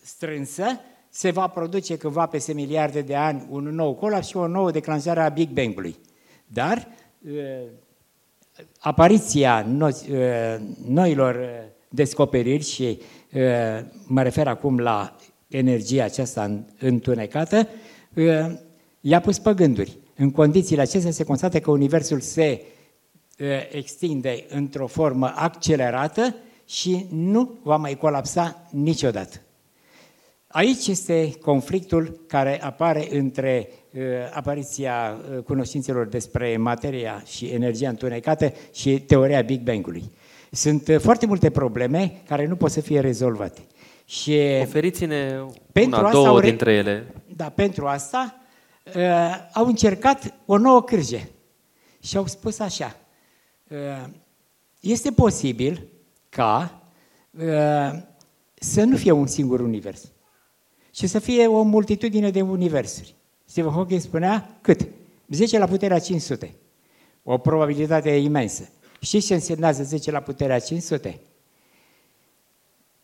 strânsă, se va produce cândva peste miliarde de ani un nou colaps și o nouă declanșare a Big Bang-ului. Dar uh, apariția no, uh, noilor uh, descoperiri și uh, mă refer acum la energia aceasta întunecată, uh, i-a pus pe gânduri. În condițiile acestea se constată că Universul se extinde într-o formă accelerată și nu va mai colapsa niciodată. Aici este conflictul care apare între uh, apariția cunoștințelor despre materia și energia întunecată și teoria Big Bang-ului. Sunt uh, foarte multe probleme care nu pot să fie rezolvate. Și Oferiți-ne pentru una, două dintre ele. Da, pentru asta uh, au încercat o nouă cârje și au spus așa, uh, este posibil ca uh, să nu fie un singur univers, ci să fie o multitudine de universuri. Stephen Hawking spunea cât? 10 la puterea 500. O probabilitate imensă. Știți ce însemnează 10 la puterea 500?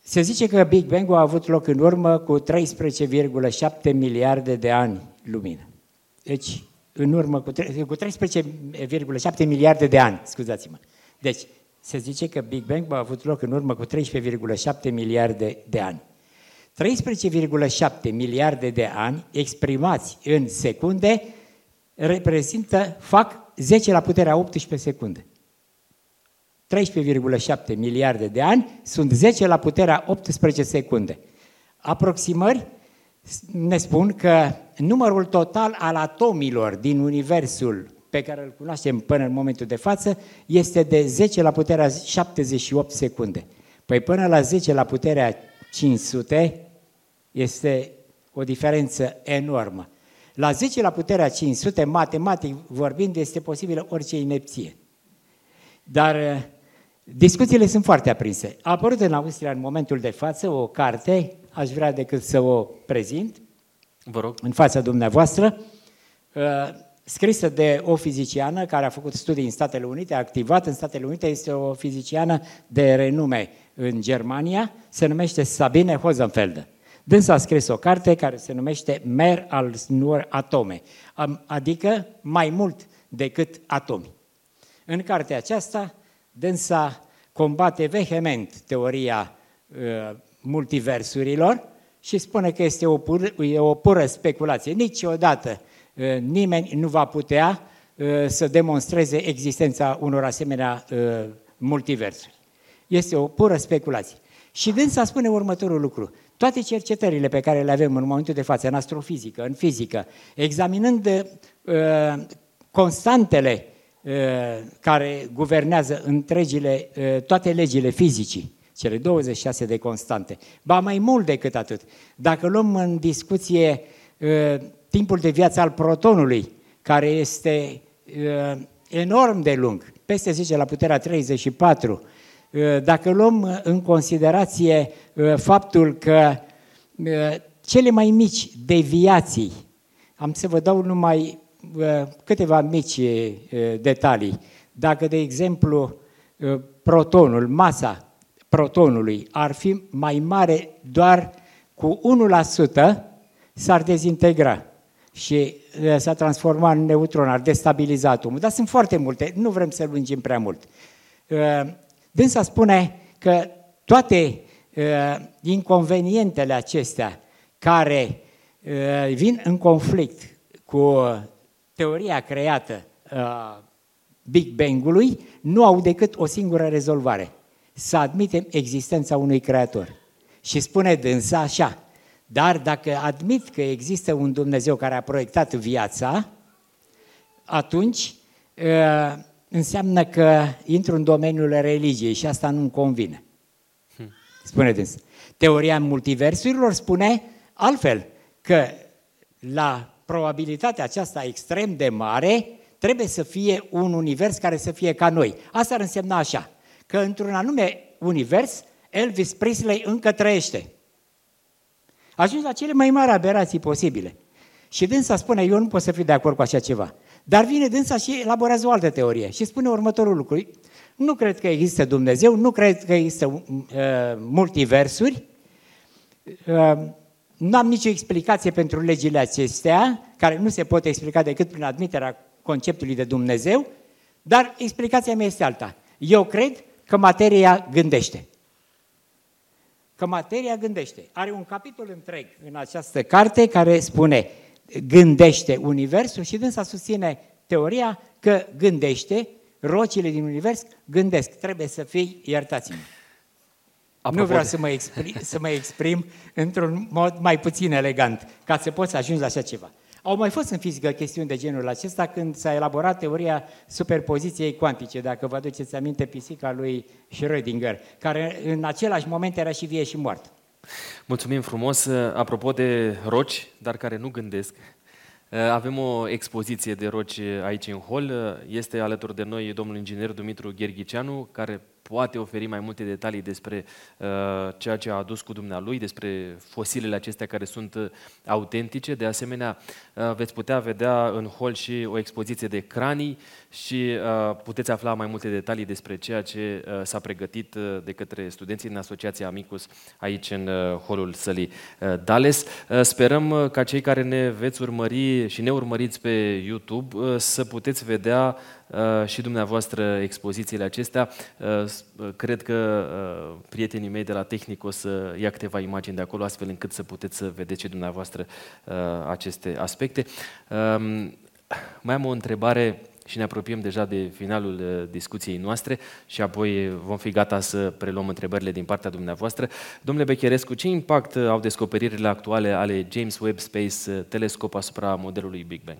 Se zice că Big Bang a avut loc în urmă cu 13,7 miliarde de ani lumină. Deci, în urmă cu, cu 13,7 miliarde de ani, scuzați-mă. Deci, se zice că Big Bang a avut loc în urmă cu 13,7 miliarde de ani. 13,7 miliarde de ani exprimați în secunde reprezintă, fac 10 la puterea 18 secunde. 13,7 miliarde de ani sunt 10 la puterea 18 secunde. Aproximări ne spun că numărul total al atomilor din universul pe care îl cunoaștem până în momentul de față este de 10 la puterea 78 secunde. Păi până la 10 la puterea 500 este o diferență enormă. La 10 la puterea 500, matematic vorbind, este posibilă orice inepție. Dar uh, discuțiile sunt foarte aprinse. A apărut în Austria în momentul de față o carte aș vrea decât să o prezint Vă rog. în fața dumneavoastră, uh, scrisă de o fiziciană care a făcut studii în Statele Unite, a activat în Statele Unite, este o fiziciană de renume în Germania, se numește Sabine Hosenfeld. Dânsa a scris o carte care se numește Mer als nur Atome, adică mai mult decât atomi. În cartea aceasta, dânsa combate vehement teoria uh, multiversurilor și spune că este o pură, e o pură speculație. Niciodată uh, nimeni nu va putea uh, să demonstreze existența unor asemenea uh, multiversuri. Este o pură speculație. Și dânsa spune următorul lucru. Toate cercetările pe care le avem în momentul de față, în astrofizică, în fizică, examinând uh, constantele uh, care guvernează întregile, uh, toate legile fizicii, cele 26 de constante. Ba mai mult decât atât. Dacă luăm în discuție uh, timpul de viață al protonului, care este uh, enorm de lung, peste 10 la puterea 34, uh, dacă luăm în considerație uh, faptul că uh, cele mai mici deviații, am să vă dau numai uh, câteva mici uh, detalii. Dacă, de exemplu, uh, protonul, masa protonului ar fi mai mare doar cu 1%, s-ar dezintegra și s-a transformat în neutron, ar destabiliza atomul. Dar sunt foarte multe, nu vrem să lungim prea mult. Dânsa spune că toate inconvenientele acestea care vin în conflict cu teoria creată Big Bang-ului nu au decât o singură rezolvare să admitem existența unui creator. Și spune dânsa așa, dar dacă admit că există un Dumnezeu care a proiectat viața, atunci ă, înseamnă că intru în domeniul religiei și asta nu-mi convine. Hmm. spune dâns. Teoria multiversurilor spune altfel, că la probabilitatea aceasta extrem de mare trebuie să fie un univers care să fie ca noi. Asta ar însemna așa, că într-un anume univers, Elvis Presley încă trăiește. Ajungi la cele mai mari aberații posibile. Și dânsa spune, eu nu pot să fiu de acord cu așa ceva. Dar vine dânsa și elaborează o altă teorie și spune următorul lucru. Nu cred că există Dumnezeu, nu cred că există uh, multiversuri, uh, nu am nicio explicație pentru legile acestea, care nu se pot explica decât prin admiterea conceptului de Dumnezeu, dar explicația mea este alta. Eu cred că materia gândește. Că materia gândește. Are un capitol întreg în această carte care spune gândește Universul și dânsa susține teoria că gândește, rocile din Univers gândesc. Trebuie să fii, iertați-mă. Apropo nu vreau de... să, mă exprim, să mă exprim într-un mod mai puțin elegant, ca să poți să ajungi la așa ceva. Au mai fost în fizică chestiuni de genul acesta când s-a elaborat teoria superpoziției cuantice, dacă vă aduceți aminte pisica lui Schrödinger, care în același moment era și vie și moartă. Mulțumim frumos. Apropo de roci, dar care nu gândesc, avem o expoziție de roci aici în hol. Este alături de noi domnul inginer Dumitru Gherghicianu, care poate oferi mai multe detalii despre uh, ceea ce a adus cu dumnealui, despre fosilele acestea care sunt uh, autentice. De asemenea, uh, veți putea vedea în hol și o expoziție de cranii și uh, puteți afla mai multe detalii despre ceea ce uh, s-a pregătit uh, de către studenții din Asociația Amicus aici în uh, holul sălii uh, Dales. Uh, sperăm uh, ca cei care ne veți urmări și ne urmăriți pe YouTube uh, să puteți vedea Uh, și dumneavoastră expozițiile acestea. Uh, uh, cred că prietenii mei de la Tehnic o să ia câteva imagini de acolo, astfel încât să puteți să vedeți și dumneavoastră aceste aspecte. Um, mai am o întrebare și ne apropiem deja de finalul discuției noastre și apoi vom fi gata să preluăm întrebările din partea dumneavoastră. Domnule Becherescu, ce impact au descoperirile actuale ale James Webb Space Telescope asupra modelului Big Bang?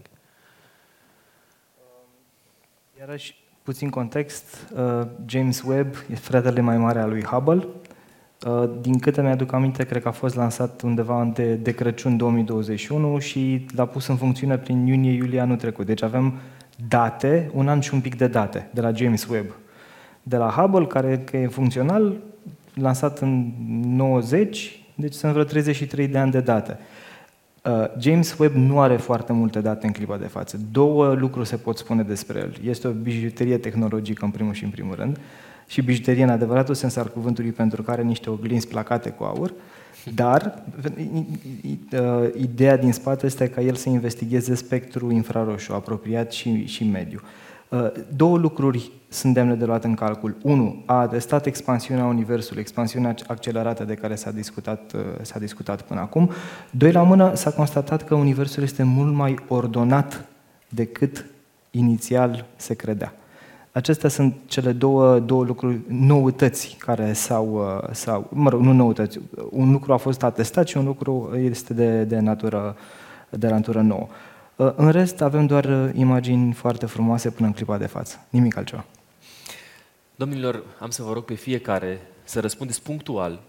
Iarăși, puțin context, uh, James Webb e fratele mai mare al lui Hubble. Uh, din câte mi-aduc aminte, cred că a fost lansat undeva de, de Crăciun 2021 și l-a pus în funcțiune prin iunie-iulie anul trecut. Deci avem date, un an și un pic de date de la James Webb. De la Hubble, care că e funcțional, lansat în 90, deci sunt vreo 33 de ani de date. Uh, James Webb nu are foarte multe date în clipa de față. Două lucruri se pot spune despre el. Este o bijuterie tehnologică, în primul și în primul rând, și bijuterie în adevăratul sens al cuvântului, pentru că are niște oglinzi placate cu aur, dar uh, ideea din spate este ca el să investigheze spectrul infraroșu apropiat și, și mediu. Uh, două lucruri sunt demne de luat în calcul. Unu, a atestat expansiunea Universului, expansiunea accelerată de care s-a discutat, uh, s-a discutat până acum. Doi la mână, s-a constatat că Universul este mult mai ordonat decât inițial se credea. Acestea sunt cele două, două lucruri, noutăți care s-au, uh, s-au, mă rog, nu noutăți, un lucru a fost atestat și un lucru este de, de natură, de natură nouă. Uh, în rest, avem doar uh, imagini foarte frumoase până în clipa de față. Nimic altceva. Domnilor, am să vă rog pe fiecare să răspundeți punctual,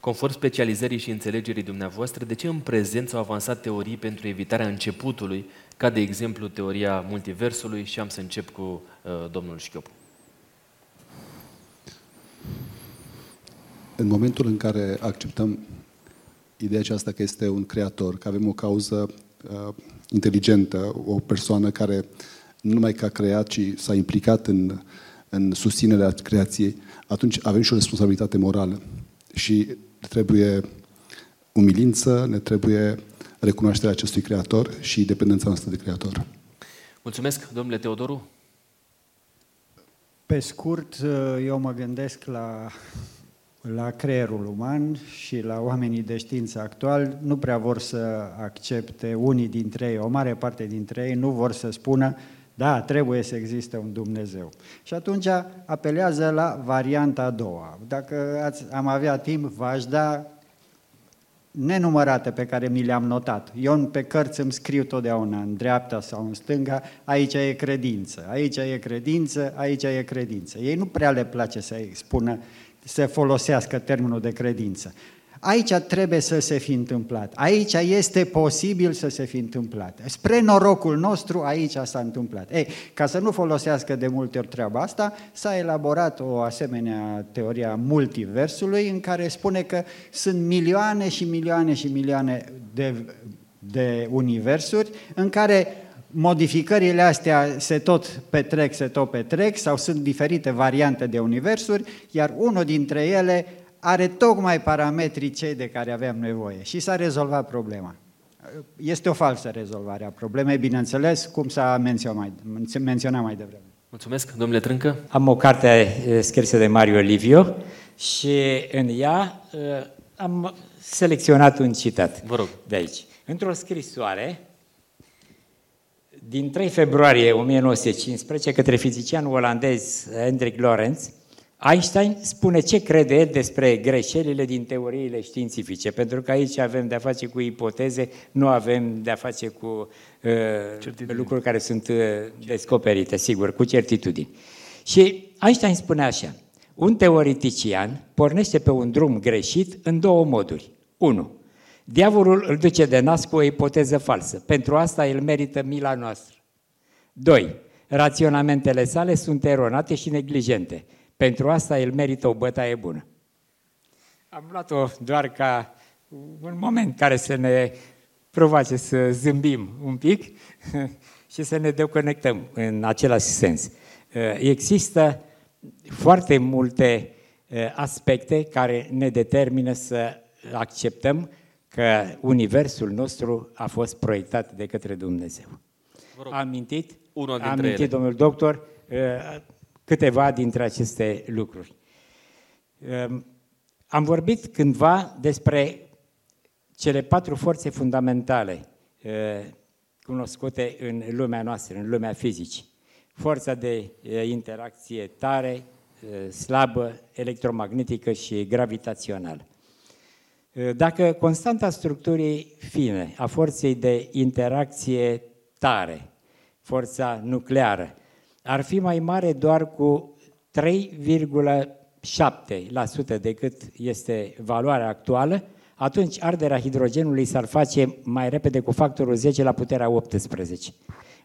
conform specializării și înțelegerii dumneavoastră, de ce în prezent s-au avansat teorii pentru evitarea începutului, ca de exemplu teoria multiversului și am să încep cu uh, domnul Șchiopu. În momentul în care acceptăm ideea aceasta că este un creator, că avem o cauză uh, inteligentă, o persoană care nu numai că a creat, ci s-a implicat în, în susținerea creației, atunci avem și o responsabilitate morală. Și trebuie umilință, ne trebuie recunoașterea acestui creator și dependența noastră de creator. Mulțumesc, domnule Teodoru. Pe scurt, eu mă gândesc la la creierul uman și la oamenii de știință actual nu prea vor să accepte unii dintre ei, o mare parte dintre ei nu vor să spună da, trebuie să existe un Dumnezeu. Și atunci apelează la varianta a doua. Dacă ați, am avea timp, v-aș da nenumărate pe care mi le-am notat. Eu pe cărți îmi scriu totdeauna, în dreapta sau în stânga, aici e credință, aici e credință, aici e credință. Ei nu prea le place să spună se folosească termenul de credință. Aici trebuie să se fi întâmplat. Aici este posibil să se fi întâmplat. Spre norocul nostru, aici s-a întâmplat. Ei, ca să nu folosească de multe ori treaba asta, s-a elaborat o asemenea teoria multiversului în care spune că sunt milioane și milioane și milioane de, de universuri în care modificările astea se tot petrec, se tot petrec sau sunt diferite variante de universuri, iar unul dintre ele are tocmai parametrii cei de care aveam nevoie și s-a rezolvat problema. Este o falsă rezolvare a problemei, bineînțeles, cum s-a menționat mai, menționat mai devreme. Mulțumesc, domnule Trâncă. Am o carte scrisă de Mario Livio și în ea am selecționat un citat Vă rog. de aici. Într-o scrisoare din 3 februarie 1915 către fizicianul olandez Hendrik Lorentz, Einstein spune ce crede despre greșelile din teoriile științifice, pentru că aici avem de-a face cu ipoteze, nu avem de-a face cu uh, lucruri care sunt uh, descoperite, sigur, cu certitudini. Și Einstein spune așa, un teoretician pornește pe un drum greșit în două moduri. 1. Diavolul îl duce de nas cu o ipoteză falsă. Pentru asta el merită mila noastră. 2. Raționamentele sale sunt eronate și neglijente. Pentru asta el merită o bătaie bună. Am luat-o doar ca un moment care să ne provoace să zâmbim un pic *laughs* și să ne deconectăm în același sens. Există foarte multe aspecte care ne determină să acceptăm că universul nostru a fost proiectat de către Dumnezeu. Am amintit, Unul a dintre amintit ele. domnul doctor câteva dintre aceste lucruri. Am vorbit cândva despre cele patru forțe fundamentale cunoscute în lumea noastră, în lumea fizicii. Forța de interacție tare, slabă, electromagnetică și gravitațională. Dacă constanta structurii fine a forței de interacție tare, forța nucleară, ar fi mai mare doar cu 3,7% decât este valoarea actuală, atunci arderea hidrogenului s-ar face mai repede cu factorul 10 la puterea 18.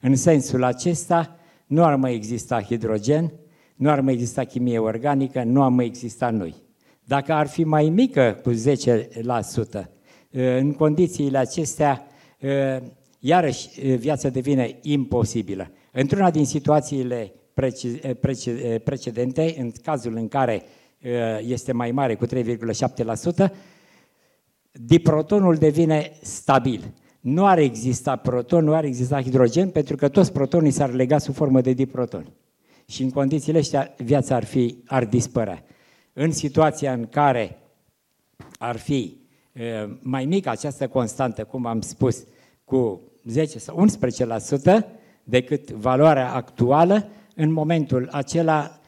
În sensul acesta, nu ar mai exista hidrogen, nu ar mai exista chimie organică, nu ar mai exista noi. Dacă ar fi mai mică cu 10%, în condițiile acestea, iarăși viața devine imposibilă. Într-una din situațiile precedente, în cazul în care este mai mare cu 3,7%, diprotonul devine stabil. Nu ar exista proton, nu ar exista hidrogen, pentru că toți protonii s-ar lega sub formă de diprotoni. Și în condițiile astea viața ar, fi, ar dispărea. În situația în care ar fi mai mică această constantă, cum am spus, cu 10 sau 11%, decât valoarea actuală, în momentul acela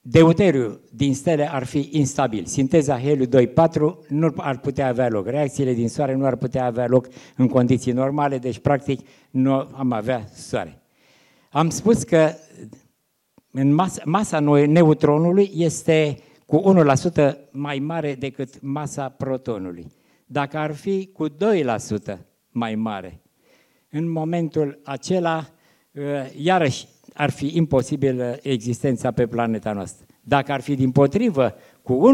deuteriu din stele ar fi instabil. Sinteza heliu 2-4 nu ar putea avea loc. Reacțiile din soare nu ar putea avea loc în condiții normale, deci practic nu am avea soare. Am spus că în masa, masa neutronului este cu 1% mai mare decât masa protonului. Dacă ar fi cu 2% mai mare, în momentul acela, iarăși ar fi imposibil existența pe planeta noastră. Dacă ar fi din potrivă cu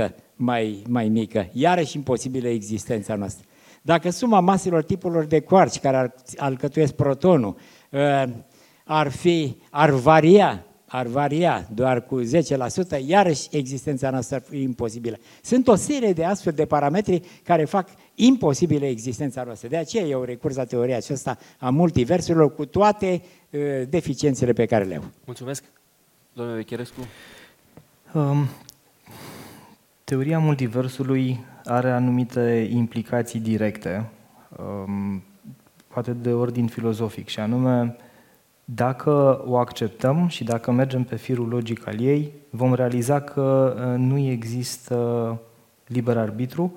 1% mai, mai mică, iarăși imposibilă existența noastră. Dacă suma maselor tipurilor de quarci care ar, alcătuiesc protonul ar, fi, ar varia ar varia doar cu 10%, iarăși existența noastră ar fi imposibilă. Sunt o serie de astfel de parametri care fac imposibilă existența noastră. De aceea eu recurs la teoria aceasta a multiversurilor cu toate uh, deficiențele pe care le au. Mulțumesc. Domnule Vecherescu. Um, teoria multiversului are anumite implicații directe, um, poate de ordin filozofic, și anume dacă o acceptăm și dacă mergem pe firul logic al ei, vom realiza că uh, nu există liber arbitru,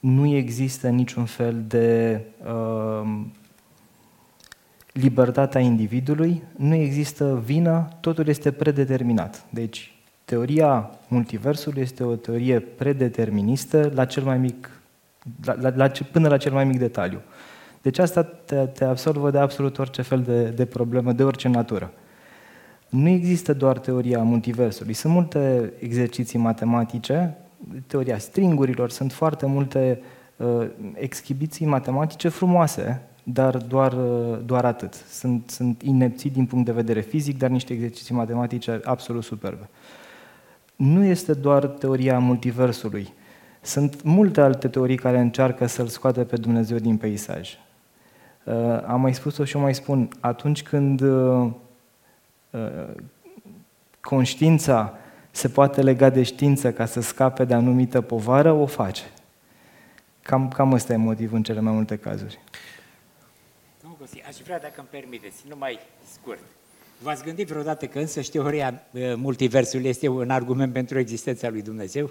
nu există niciun fel de uh, libertatea individului, nu există vină, totul este predeterminat. Deci Teoria multiversului este o teorie predeterministă la cel mai mic, la, la, la, până la cel mai mic detaliu. Deci asta te, te absolvă de absolut orice fel de, de problemă, de orice natură. Nu există doar teoria multiversului, sunt multe exerciții matematice, teoria stringurilor, sunt foarte multe uh, exhibiții matematice frumoase, dar doar, uh, doar atât. Sunt, sunt inepții din punct de vedere fizic, dar niște exerciții matematice absolut superbe. Nu este doar teoria multiversului. Sunt multe alte teorii care încearcă să-L scoate pe Dumnezeu din peisaj. Uh, am mai spus-o și o mai spun. Atunci când uh, uh, conștiința se poate lega de știință ca să scape de anumită povară, o face. Cam, cam ăsta e motivul în cele mai multe cazuri. Aș vrea, dacă îmi permiteți, numai scurt. V-ați gândit vreodată că însă șteoria multiversului este un argument pentru existența lui Dumnezeu?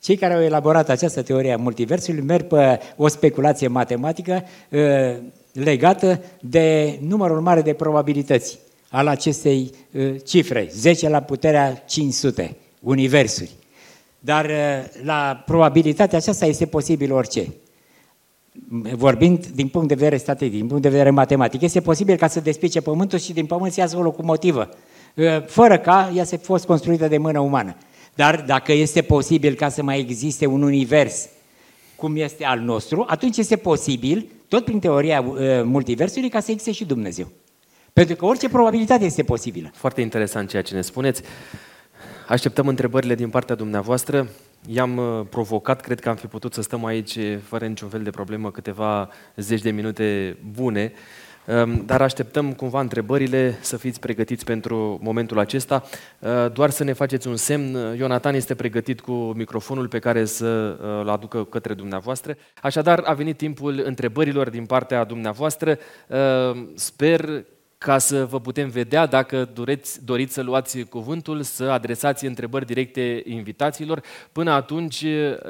Cei care au elaborat această teorie a multiversului merg pe o speculație matematică uh, legată de numărul mare de probabilități al acestei uh, cifre, 10 la puterea 500, universuri. Dar uh, la probabilitatea aceasta este posibil orice. Vorbind din punct de vedere statistic, din punct de vedere matematic, este posibil ca să despice pământul și din pământ să iasă o locomotivă, fără ca ea să fost construită de mână umană. Dar dacă este posibil ca să mai existe un univers cum este al nostru, atunci este posibil, tot prin teoria uh, multiversului, ca să existe și Dumnezeu. Pentru că orice probabilitate este posibilă. Foarte interesant ceea ce ne spuneți. Așteptăm întrebările din partea dumneavoastră. I-am uh, provocat, cred că am fi putut să stăm aici fără niciun fel de problemă câteva zeci de minute bune. Ehm, dar așteptăm cumva întrebările, să fiți pregătiți pentru momentul acesta. Ehm, doar să ne faceți un semn, Ionatan este pregătit cu microfonul pe care să îl ehm, aducă către dumneavoastră. Așadar, a venit timpul întrebărilor din partea dumneavoastră. Sper ca să vă putem vedea dacă doreți, doriți să luați cuvântul, să adresați întrebări directe invitațiilor. Până atunci,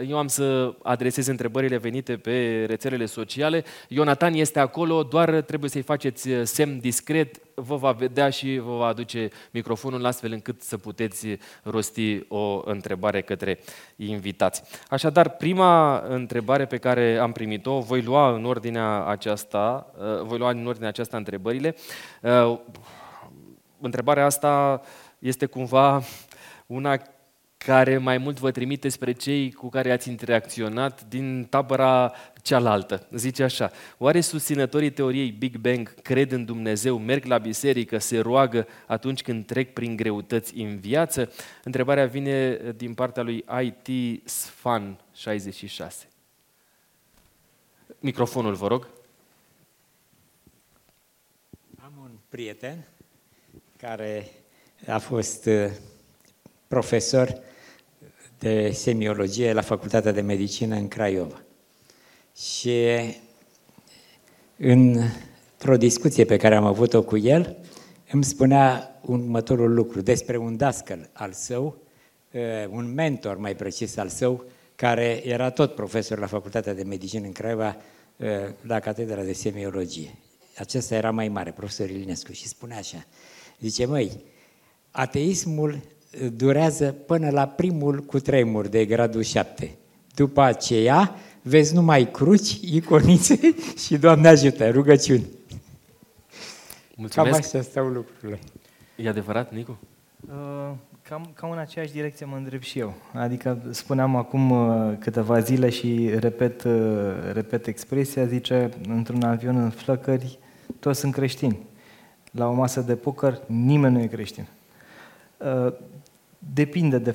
eu am să adresez întrebările venite pe rețelele sociale. Ionatan este acolo, doar trebuie să-i faceți semn discret, vă va vedea și vă va aduce microfonul astfel încât să puteți rosti o întrebare către invitați. Așadar, prima întrebare pe care am primit-o, voi lua în ordinea aceasta, voi lua în ordinea aceasta întrebările. Uh, întrebarea asta este cumva una care mai mult vă trimite spre cei cu care ați interacționat din tabăra cealaltă. Zice așa, oare susținătorii teoriei Big Bang cred în Dumnezeu, merg la biserică, se roagă atunci când trec prin greutăți în viață? Întrebarea vine din partea lui IT Sfan 66. Microfonul, vă rog. prieten care a fost uh, profesor de semiologie la Facultatea de Medicină în Craiova. Și într-o discuție pe care am avut-o cu el, îmi spunea următorul lucru despre un dascăl al său, uh, un mentor mai precis al său, care era tot profesor la Facultatea de Medicină în Craiova, uh, la Catedra de Semiologie acesta era mai mare, profesor Ilinescu, și spune așa, zice, măi, ateismul uh, durează până la primul cu tremur de gradul 7. După aceea vezi numai cruci, iconițe *laughs* și Doamne ajută, rugăciuni. Mulțumesc. Cam așa stau lucrurile. E adevărat, Nicu? Uh, cam, cam în aceeași direcție mă îndrept și eu. Adică spuneam acum uh, câteva zile și repet, uh, repet expresia, zice, într-un avion în flăcări, toți sunt creștini. La o masă de poker nimeni nu e creștin. Uh, depinde de,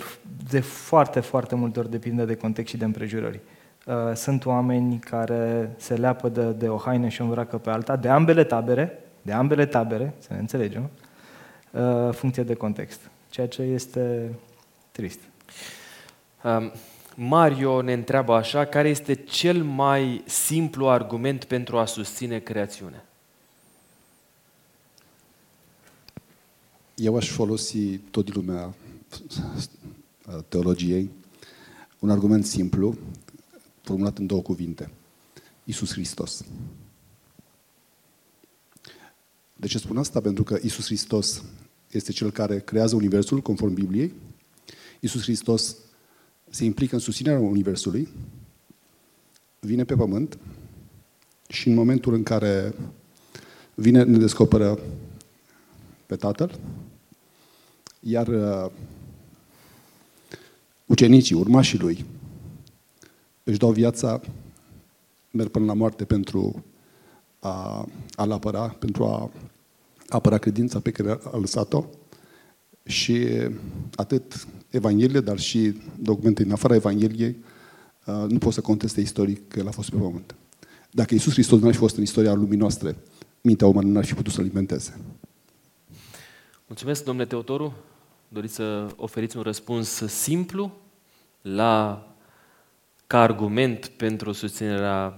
de foarte, foarte multe ori depinde de context și de împrejurări. Uh, sunt oameni care se leapă de, de o haină și o îmbracă pe alta, de ambele tabere, de ambele tabere, să ne înțelegem, uh, funcție de context, ceea ce este trist. Um, Mario ne întreabă așa, care este cel mai simplu argument pentru a susține creațiunea? eu aș folosi tot din lumea teologiei un argument simplu, formulat în două cuvinte. Isus Hristos. De ce spun asta? Pentru că Isus Hristos este cel care creează Universul conform Bibliei Iisus Hristos se implică în susținerea Universului, vine pe pământ și în momentul în care vine, ne descoperă pe Tatăl, iar uh, ucenicii, urmașii lui, își dau viața, merg până la moarte pentru a, a-l apăra, pentru a apăra credința pe care a lăsat-o și atât Evanghelie, dar și documente din afara Evangheliei uh, nu pot să conteste istoric că el a fost pe pământ. Dacă Iisus Hristos nu ar fi fost în istoria lumii noastre, mintea umană nu ar fi putut să-L inventeze. Mulțumesc, domnule Teotoru. Doriți să oferiți un răspuns simplu la ca argument pentru susținerea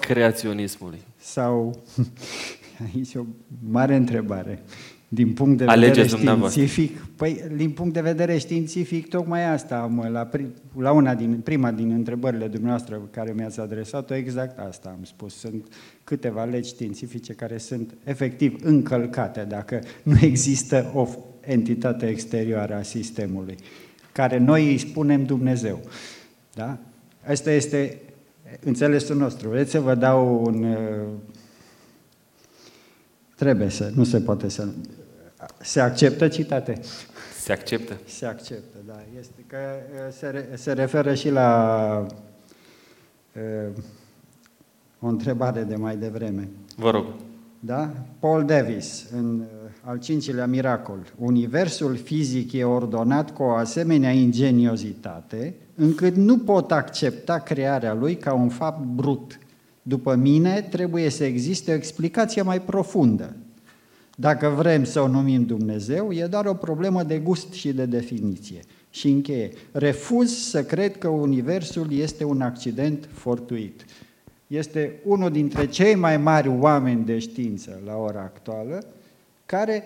creaționismului? Sau, *laughs* aici o mare întrebare. Din punct de Alegeți vedere științific, păi, din punct de vedere științific, tocmai asta, mă, la, pri, la una din, prima din întrebările dumneavoastră care mi-ați adresat-o, exact asta am spus. Sunt câteva legi științifice care sunt efectiv încălcate dacă nu există o entitate exterioară a sistemului, care noi îi spunem Dumnezeu. Da? Asta este înțelesul nostru. Vreți să vă dau un... Uh, trebuie să, nu se poate să... Se acceptă citate? Se acceptă. Se acceptă, da. Este că uh, se, re, se referă și la uh, o întrebare de mai devreme. Vă rog. Da? Paul Davis, în uh, al cincilea miracol. Universul fizic e ordonat cu o asemenea ingeniozitate încât nu pot accepta crearea lui ca un fapt brut. După mine, trebuie să existe o explicație mai profundă. Dacă vrem să o numim Dumnezeu, e doar o problemă de gust și de definiție. Și încheie. Refuz să cred că Universul este un accident fortuit. Este unul dintre cei mai mari oameni de știință la ora actuală care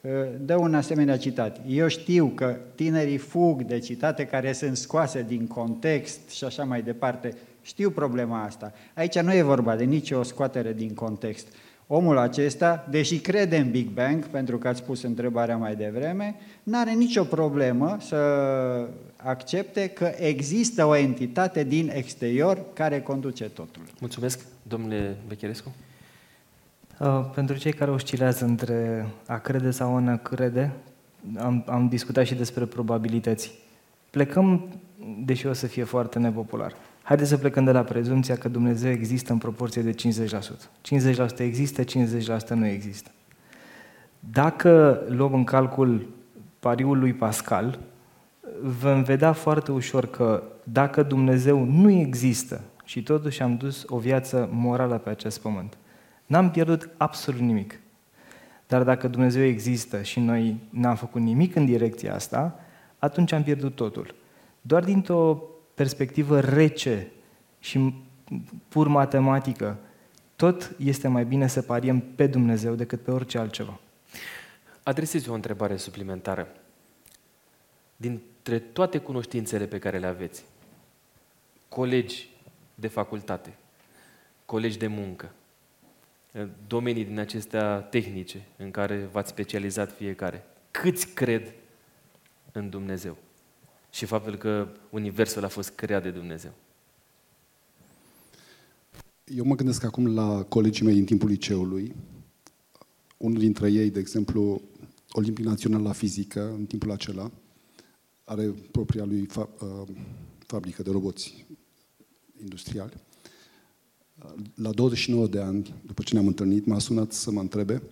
uh, dă un asemenea citat. Eu știu că tinerii fug de citate care sunt scoase din context și așa mai departe. Știu problema asta. Aici nu e vorba de nicio scoatere din context. Omul acesta, deși crede în Big Bang, pentru că ați pus întrebarea mai devreme, nu are nicio problemă să accepte că există o entitate din exterior care conduce totul. Mulțumesc, domnule Becherescu. Uh, pentru cei care oscilează între a crede sau a ne crede, am, am discutat și despre probabilități. Plecăm, deși o să fie foarte nepopular, haideți să plecăm de la prezumția că Dumnezeu există în proporție de 50%. 50% există, 50% nu există. Dacă luăm în calcul pariul lui Pascal, vom vedea foarte ușor că dacă Dumnezeu nu există și totuși am dus o viață morală pe acest pământ, N-am pierdut absolut nimic. Dar dacă Dumnezeu există și noi n-am făcut nimic în direcția asta, atunci am pierdut totul. Doar dintr-o perspectivă rece și pur matematică, tot este mai bine să pariem pe Dumnezeu decât pe orice altceva. Adresez o întrebare suplimentară. Dintre toate cunoștințele pe care le aveți, colegi de facultate, colegi de muncă, domenii din acestea tehnice în care v-ați specializat fiecare. Câți cred în Dumnezeu și faptul că Universul a fost creat de Dumnezeu? Eu mă gândesc acum la colegii mei din timpul liceului. Unul dintre ei, de exemplu, Olimpic Național la fizică, în timpul acela, are propria lui fa- uh, fabrică de roboți industriali la 29 de ani, după ce ne-am întâlnit, m-a sunat să mă întrebe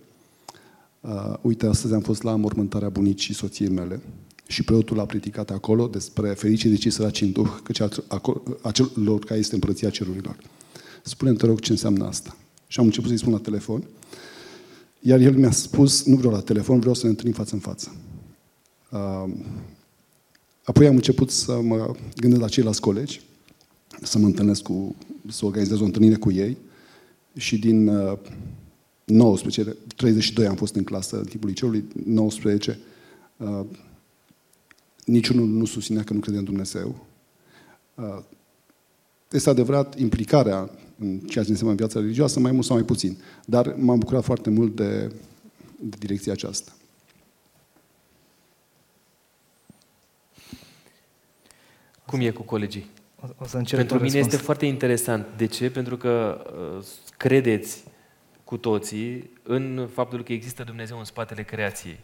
uh, uite, astăzi am fost la mormântarea bunicii soției mele și preotul a predicat acolo despre fericire de cei săraci în duh, căci acelor care este împărăția cerurilor. spune te rog, ce înseamnă asta? Și am început să-i spun la telefon, iar el mi-a spus, nu vreau la telefon, vreau să ne întâlnim față în față. Uh, apoi am început să mă gândesc la ceilalți colegi, să mă întâlnesc cu să organizez o întâlnire cu ei și din uh, 19, 32 am fost în clasă în timpul liceului, 19, uh, niciunul nu susținea că nu crede în Dumnezeu. Uh, este adevărat, implicarea în ceea ce înseamnă viața religioasă, mai mult sau mai puțin. Dar m-am bucurat foarte mult de, de direcția aceasta. Cum e cu colegii? O, o să încerc Pentru mine răspuns. este foarte interesant. De ce? Pentru că uh, credeți cu toții în faptul că există Dumnezeu în spatele creației.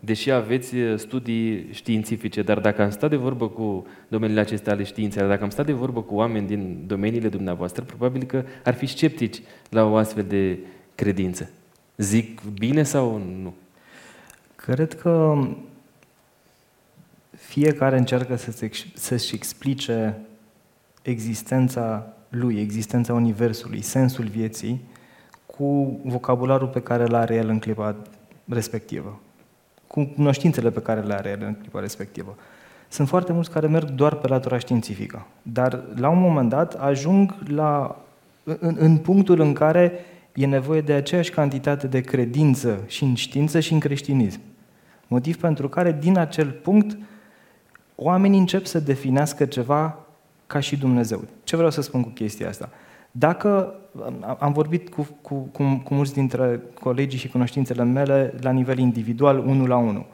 Deși aveți uh, studii științifice, dar dacă am stat de vorbă cu domeniile acestea ale științei, dacă am stat de vorbă cu oameni din domeniile dumneavoastră, probabil că ar fi sceptici la o astfel de credință. Zic bine sau nu? Cred că fiecare încearcă să-și, ex- să-și explice existența lui, existența Universului, sensul vieții, cu vocabularul pe care îl are el în clipa respectivă, cu cunoștințele pe care le are el în clipa respectivă. Sunt foarte mulți care merg doar pe latura științifică, dar la un moment dat ajung la, în, în punctul în care e nevoie de aceeași cantitate de credință și în știință și în creștinism. Motiv pentru care, din acel punct, oamenii încep să definească ceva ca și Dumnezeu. Ce vreau să spun cu chestia asta? Dacă am- am vorbit cu, cu, cu, cu mulți dintre colegii și cunoștințele mele la nivel individual, unul la unul,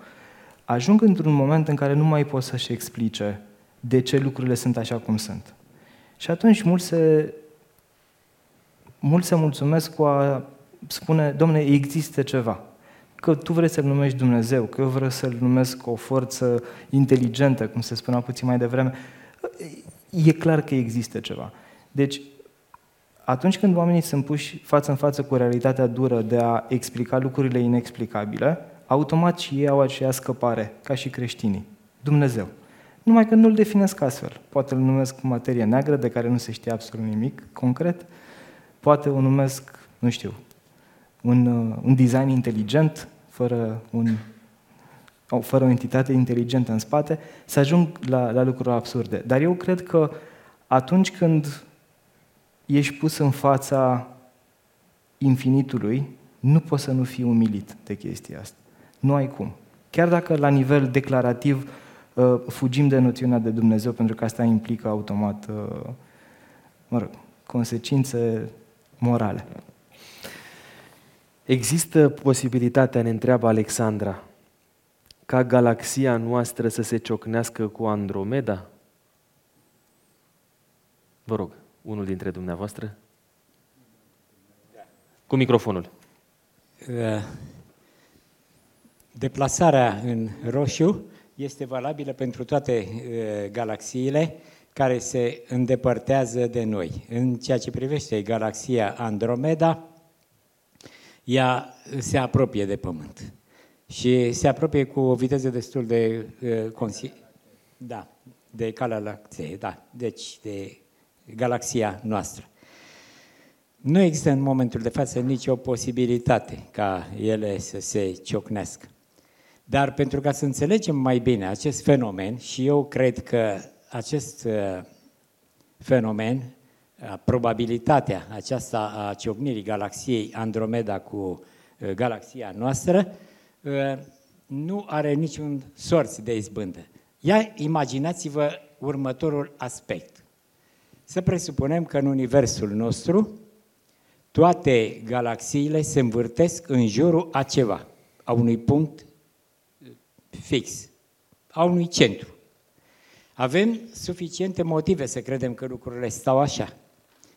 ajung într-un moment în care nu mai pot să-și explice de ce lucrurile sunt așa cum sunt. Și atunci mulți se, mulți se mulțumesc cu a spune, domne, există ceva. Că tu vrei să-L numești Dumnezeu, că eu vreau să-L numesc o forță inteligentă, cum se spunea puțin mai devreme. E clar că există ceva. Deci, atunci când oamenii sunt puși față în față cu realitatea dură de a explica lucrurile inexplicabile, automat și ei au aceea scăpare, ca și creștinii. Dumnezeu. Numai că nu-l definesc astfel. Poate îl numesc materie neagră, de care nu se știe absolut nimic concret. Poate o numesc, nu știu, un, uh, un design inteligent, fără, un, o- fără o entitate inteligentă în spate, să ajung la, la lucruri absurde. Dar eu cred că atunci când ești pus în fața infinitului, nu poți să nu fii umilit de chestia asta. Nu ai cum. Chiar dacă la nivel declarativ uh, fugim de noțiunea de Dumnezeu, pentru că asta implică automat, uh, mă rog, consecințe morale. Există posibilitatea, ne întreabă Alexandra, ca galaxia noastră să se ciocnească cu Andromeda? Vă rog, unul dintre dumneavoastră? Cu microfonul. Uh, Deplasarea în roșu este valabilă pentru toate uh, galaxiile care se îndepărtează de noi. În ceea ce privește galaxia Andromeda, ea se apropie de Pământ și se apropie cu o viteză destul de uh, consi- da, de calea lactee, da, deci de galaxia noastră. Nu există în momentul de față nicio posibilitate ca ele să se ciocnească. Dar pentru ca să înțelegem mai bine acest fenomen, și eu cred că acest uh, fenomen, uh, probabilitatea aceasta a ciocnirii galaxiei Andromeda cu uh, galaxia noastră, uh, nu are niciun sorț de izbândă. Ia imaginați-vă următorul aspect. Să presupunem că în universul nostru toate galaxiile se învârtesc în jurul a ceva, a unui punct fix, a unui centru. Avem suficiente motive să credem că lucrurile stau așa.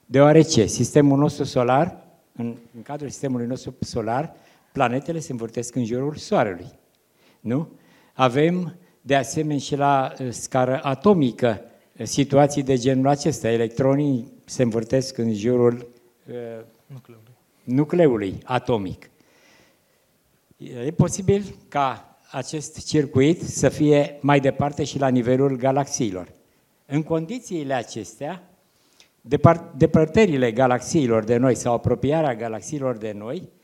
Deoarece sistemul nostru solar, în, în cadrul sistemului nostru solar, planetele se învârtesc în jurul Soarelui. Nu? Avem, de asemenea, și la uh, scară atomică uh, situații de genul acesta. Electronii se învârtesc în jurul uh, Nucleului. nucleului atomic. E posibil ca acest circuit să fie mai departe și la nivelul galaxiilor. În condițiile acestea, depar- depărtările galaxiilor de noi sau apropiarea galaxiilor de noi uh,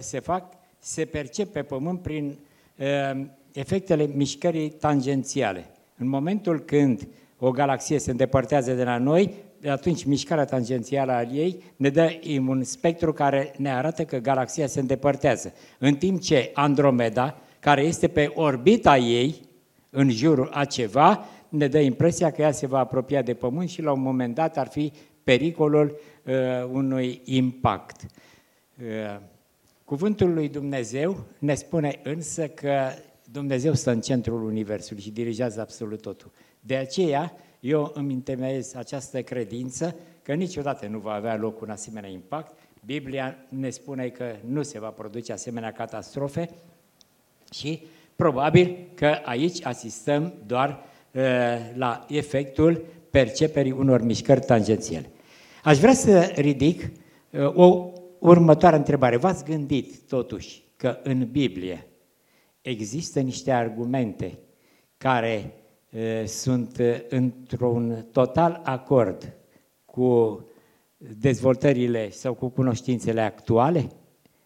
se fac, se percep pe Pământ prin uh, efectele mișcării tangențiale. În momentul când o galaxie se îndepărtează de la noi, atunci mișcarea tangențială a ei ne dă un spectru care ne arată că galaxia se îndepărtează. În timp ce Andromeda, care este pe orbita ei, în jurul a ceva, ne dă impresia că ea se va apropia de Pământ și la un moment dat ar fi pericolul uh, unui impact. Uh, cuvântul lui Dumnezeu ne spune însă că Dumnezeu stă în centrul Universului și dirigează absolut totul. De aceea, eu îmi întemeiez această credință că niciodată nu va avea loc un asemenea impact. Biblia ne spune că nu se va produce asemenea catastrofe și probabil că aici asistăm doar uh, la efectul perceperii unor mișcări tangențiale. Aș vrea să ridic uh, o următoare întrebare. V-ați gândit totuși că în Biblie există niște argumente care uh, sunt uh, într-un total acord cu dezvoltările sau cu cunoștințele actuale?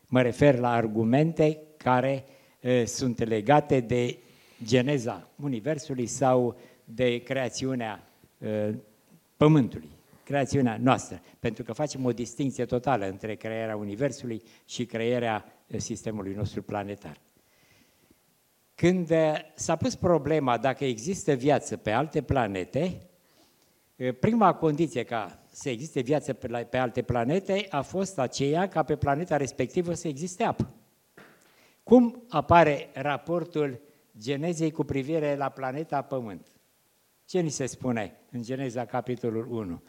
Mă refer la argumente care uh, sunt legate de geneza Universului sau de creațiunea uh, Pământului creațiunea noastră, pentru că facem o distinție totală între crearea Universului și crearea eh, sistemului nostru planetar. Când eh, s-a pus problema dacă există viață pe alte planete, eh, prima condiție ca să existe viață pe alte planete a fost aceea ca pe planeta respectivă să existe apă. Cum apare raportul Genezei cu privire la planeta Pământ? Ce ni se spune în Geneza, capitolul 1?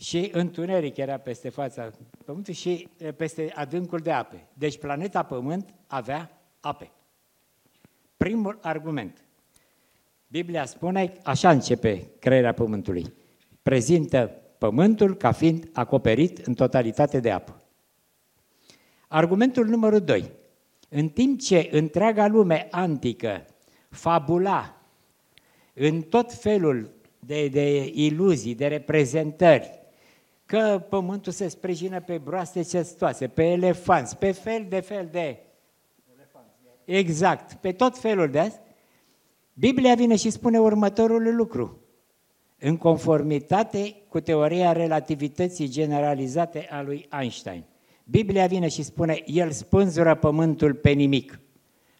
Și întuneric era peste fața Pământului și peste adâncul de ape. Deci planeta Pământ avea ape. Primul argument. Biblia spune, așa începe crearea Pământului. Prezintă Pământul ca fiind acoperit în totalitate de apă. Argumentul numărul 2. În timp ce întreaga lume antică fabula în tot felul de, de iluzii, de reprezentări, că pământul se sprijină pe broaste cestoase, pe elefanți, pe fel de fel de... Exact, pe tot felul de asta. Biblia vine și spune următorul lucru. În conformitate cu teoria relativității generalizate a lui Einstein. Biblia vine și spune, el spânzură pământul pe nimic.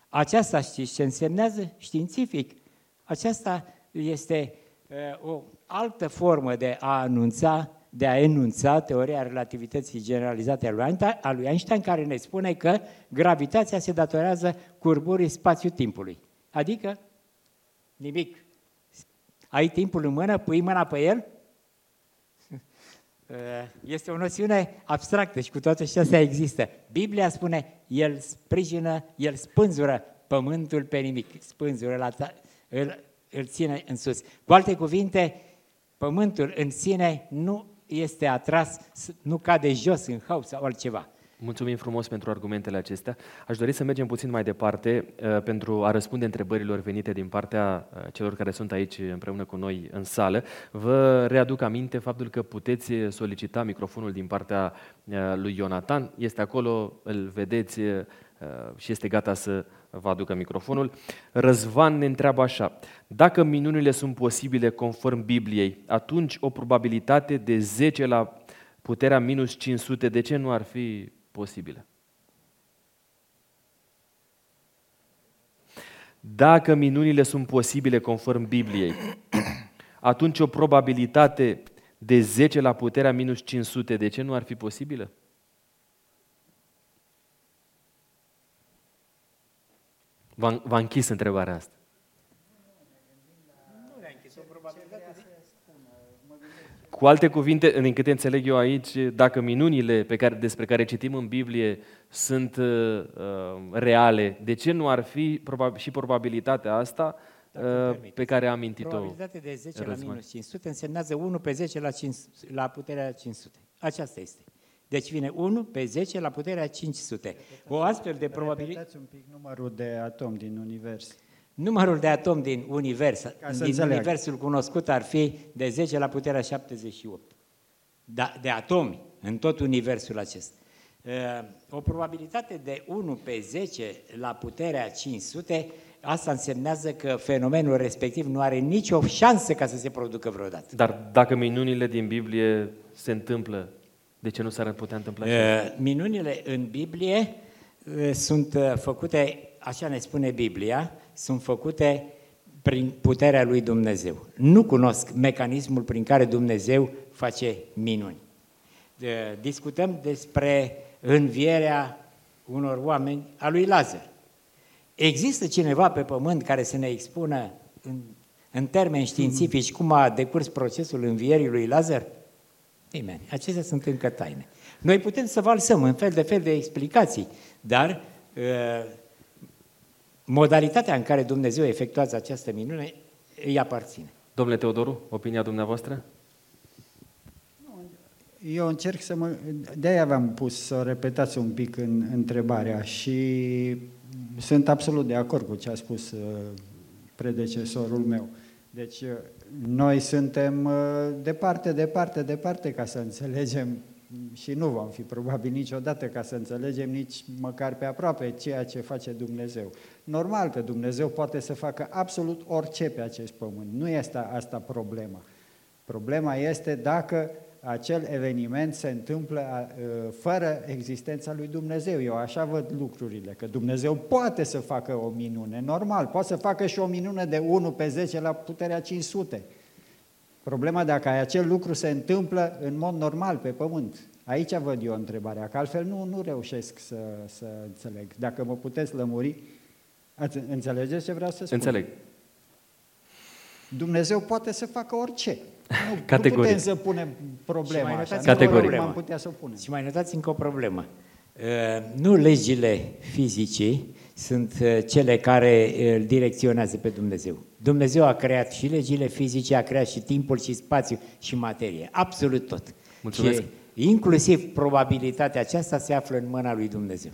Aceasta știți ce însemnează științific? Aceasta este uh, o altă formă de a anunța de a enunța teoria relativității generalizate a lui Einstein, care ne spune că gravitația se datorează curburii spațiu-timpului. Adică nimic. Ai timpul în mână, pui mâna pe el? *laughs* Este o noțiune abstractă și cu toate acestea există. Biblia spune, el sprijină, el spânzură pământul pe nimic, spânzură, la îl, îl ține în sus. Cu alte cuvinte, pământul în sine nu este atras, nu cade jos în haos sau altceva. Mulțumim frumos pentru argumentele acestea. Aș dori să mergem puțin mai departe uh, pentru a răspunde întrebărilor venite din partea uh, celor care sunt aici împreună cu noi în sală. Vă readuc aminte faptul că puteți solicita microfonul din partea uh, lui Ionatan. Este acolo, îl vedeți și este gata să vă aducă microfonul. Răzvan ne întreabă așa, dacă minunile sunt posibile conform Bibliei, atunci o probabilitate de 10 la puterea minus 500, de ce nu ar fi posibilă? Dacă minunile sunt posibile conform Bibliei, atunci o probabilitate de 10 la puterea minus 500, de ce nu ar fi posibilă? V-a închis întrebarea asta. Cu alte cuvinte, din câte înțeleg eu aici, dacă minunile pe care, despre care citim în Biblie sunt uh, uh reale, de ce nu ar fi probabil, și probabilitatea asta uh, pe care a amintit-o Probabilitatea de 10 Răzvan. la minus 500 însemnează 1 pe 10 la, 5, la puterea 500. Aceasta este. Deci vine 1 pe 10 la puterea 500. O astfel de probabilitate... Repetați un pic numărul de atom din univers. Numărul de atom din univers, din înțeleg. universul cunoscut ar fi de 10 la puterea 78. Da, de atomi în tot universul acesta. O probabilitate de 1 pe 10 la puterea 500, asta însemnează că fenomenul respectiv nu are nicio șansă ca să se producă vreodată. Dar dacă minunile din Biblie se întâmplă de ce nu s-ar putea întâmpla așa? Minunile în Biblie sunt făcute, așa ne spune Biblia, sunt făcute prin puterea lui Dumnezeu. Nu cunosc mecanismul prin care Dumnezeu face minuni. Discutăm despre învierea unor oameni a lui Lazar. Există cineva pe pământ care să ne expună în în termeni științifici, cum a decurs procesul învierii lui Lazar? Nimeni. Acestea sunt încă taine. Noi putem să valsăm în fel de fel de explicații, dar uh, modalitatea în care Dumnezeu efectuează această minune îi aparține. Domnule Teodoru, opinia dumneavoastră? Eu încerc să mă... De-aia v-am pus să repetați un pic în întrebarea și sunt absolut de acord cu ce a spus uh, predecesorul meu. Deci uh, noi suntem uh, departe, departe, departe ca să înțelegem și nu vom fi probabil niciodată ca să înțelegem nici măcar pe aproape ceea ce face Dumnezeu. Normal că Dumnezeu poate să facă absolut orice pe acest pământ. Nu este asta problema. Problema este dacă acel eveniment se întâmplă fără existența lui Dumnezeu. Eu așa văd lucrurile, că Dumnezeu poate să facă o minune, normal, poate să facă și o minune de 1 pe 10 la puterea 500. Problema dacă acel lucru se întâmplă în mod normal pe pământ. Aici văd eu întrebarea, că altfel nu, nu reușesc să, să înțeleg. Dacă mă puteți lămuri, ați, înțelegeți ce vreau să spun? Înțeleg. Dumnezeu poate să facă orice. Nu, Categoric. nu putem să punem problema așa. Categoric. am putea să o punem. Și mai notați încă o problemă. Uh, nu legile fizicii sunt uh, cele care îl direcționează pe Dumnezeu. Dumnezeu a creat și legile fizice, a creat și timpul și spațiu și materie. Absolut tot. Mulțumesc. Și inclusiv probabilitatea aceasta se află în mâna lui Dumnezeu.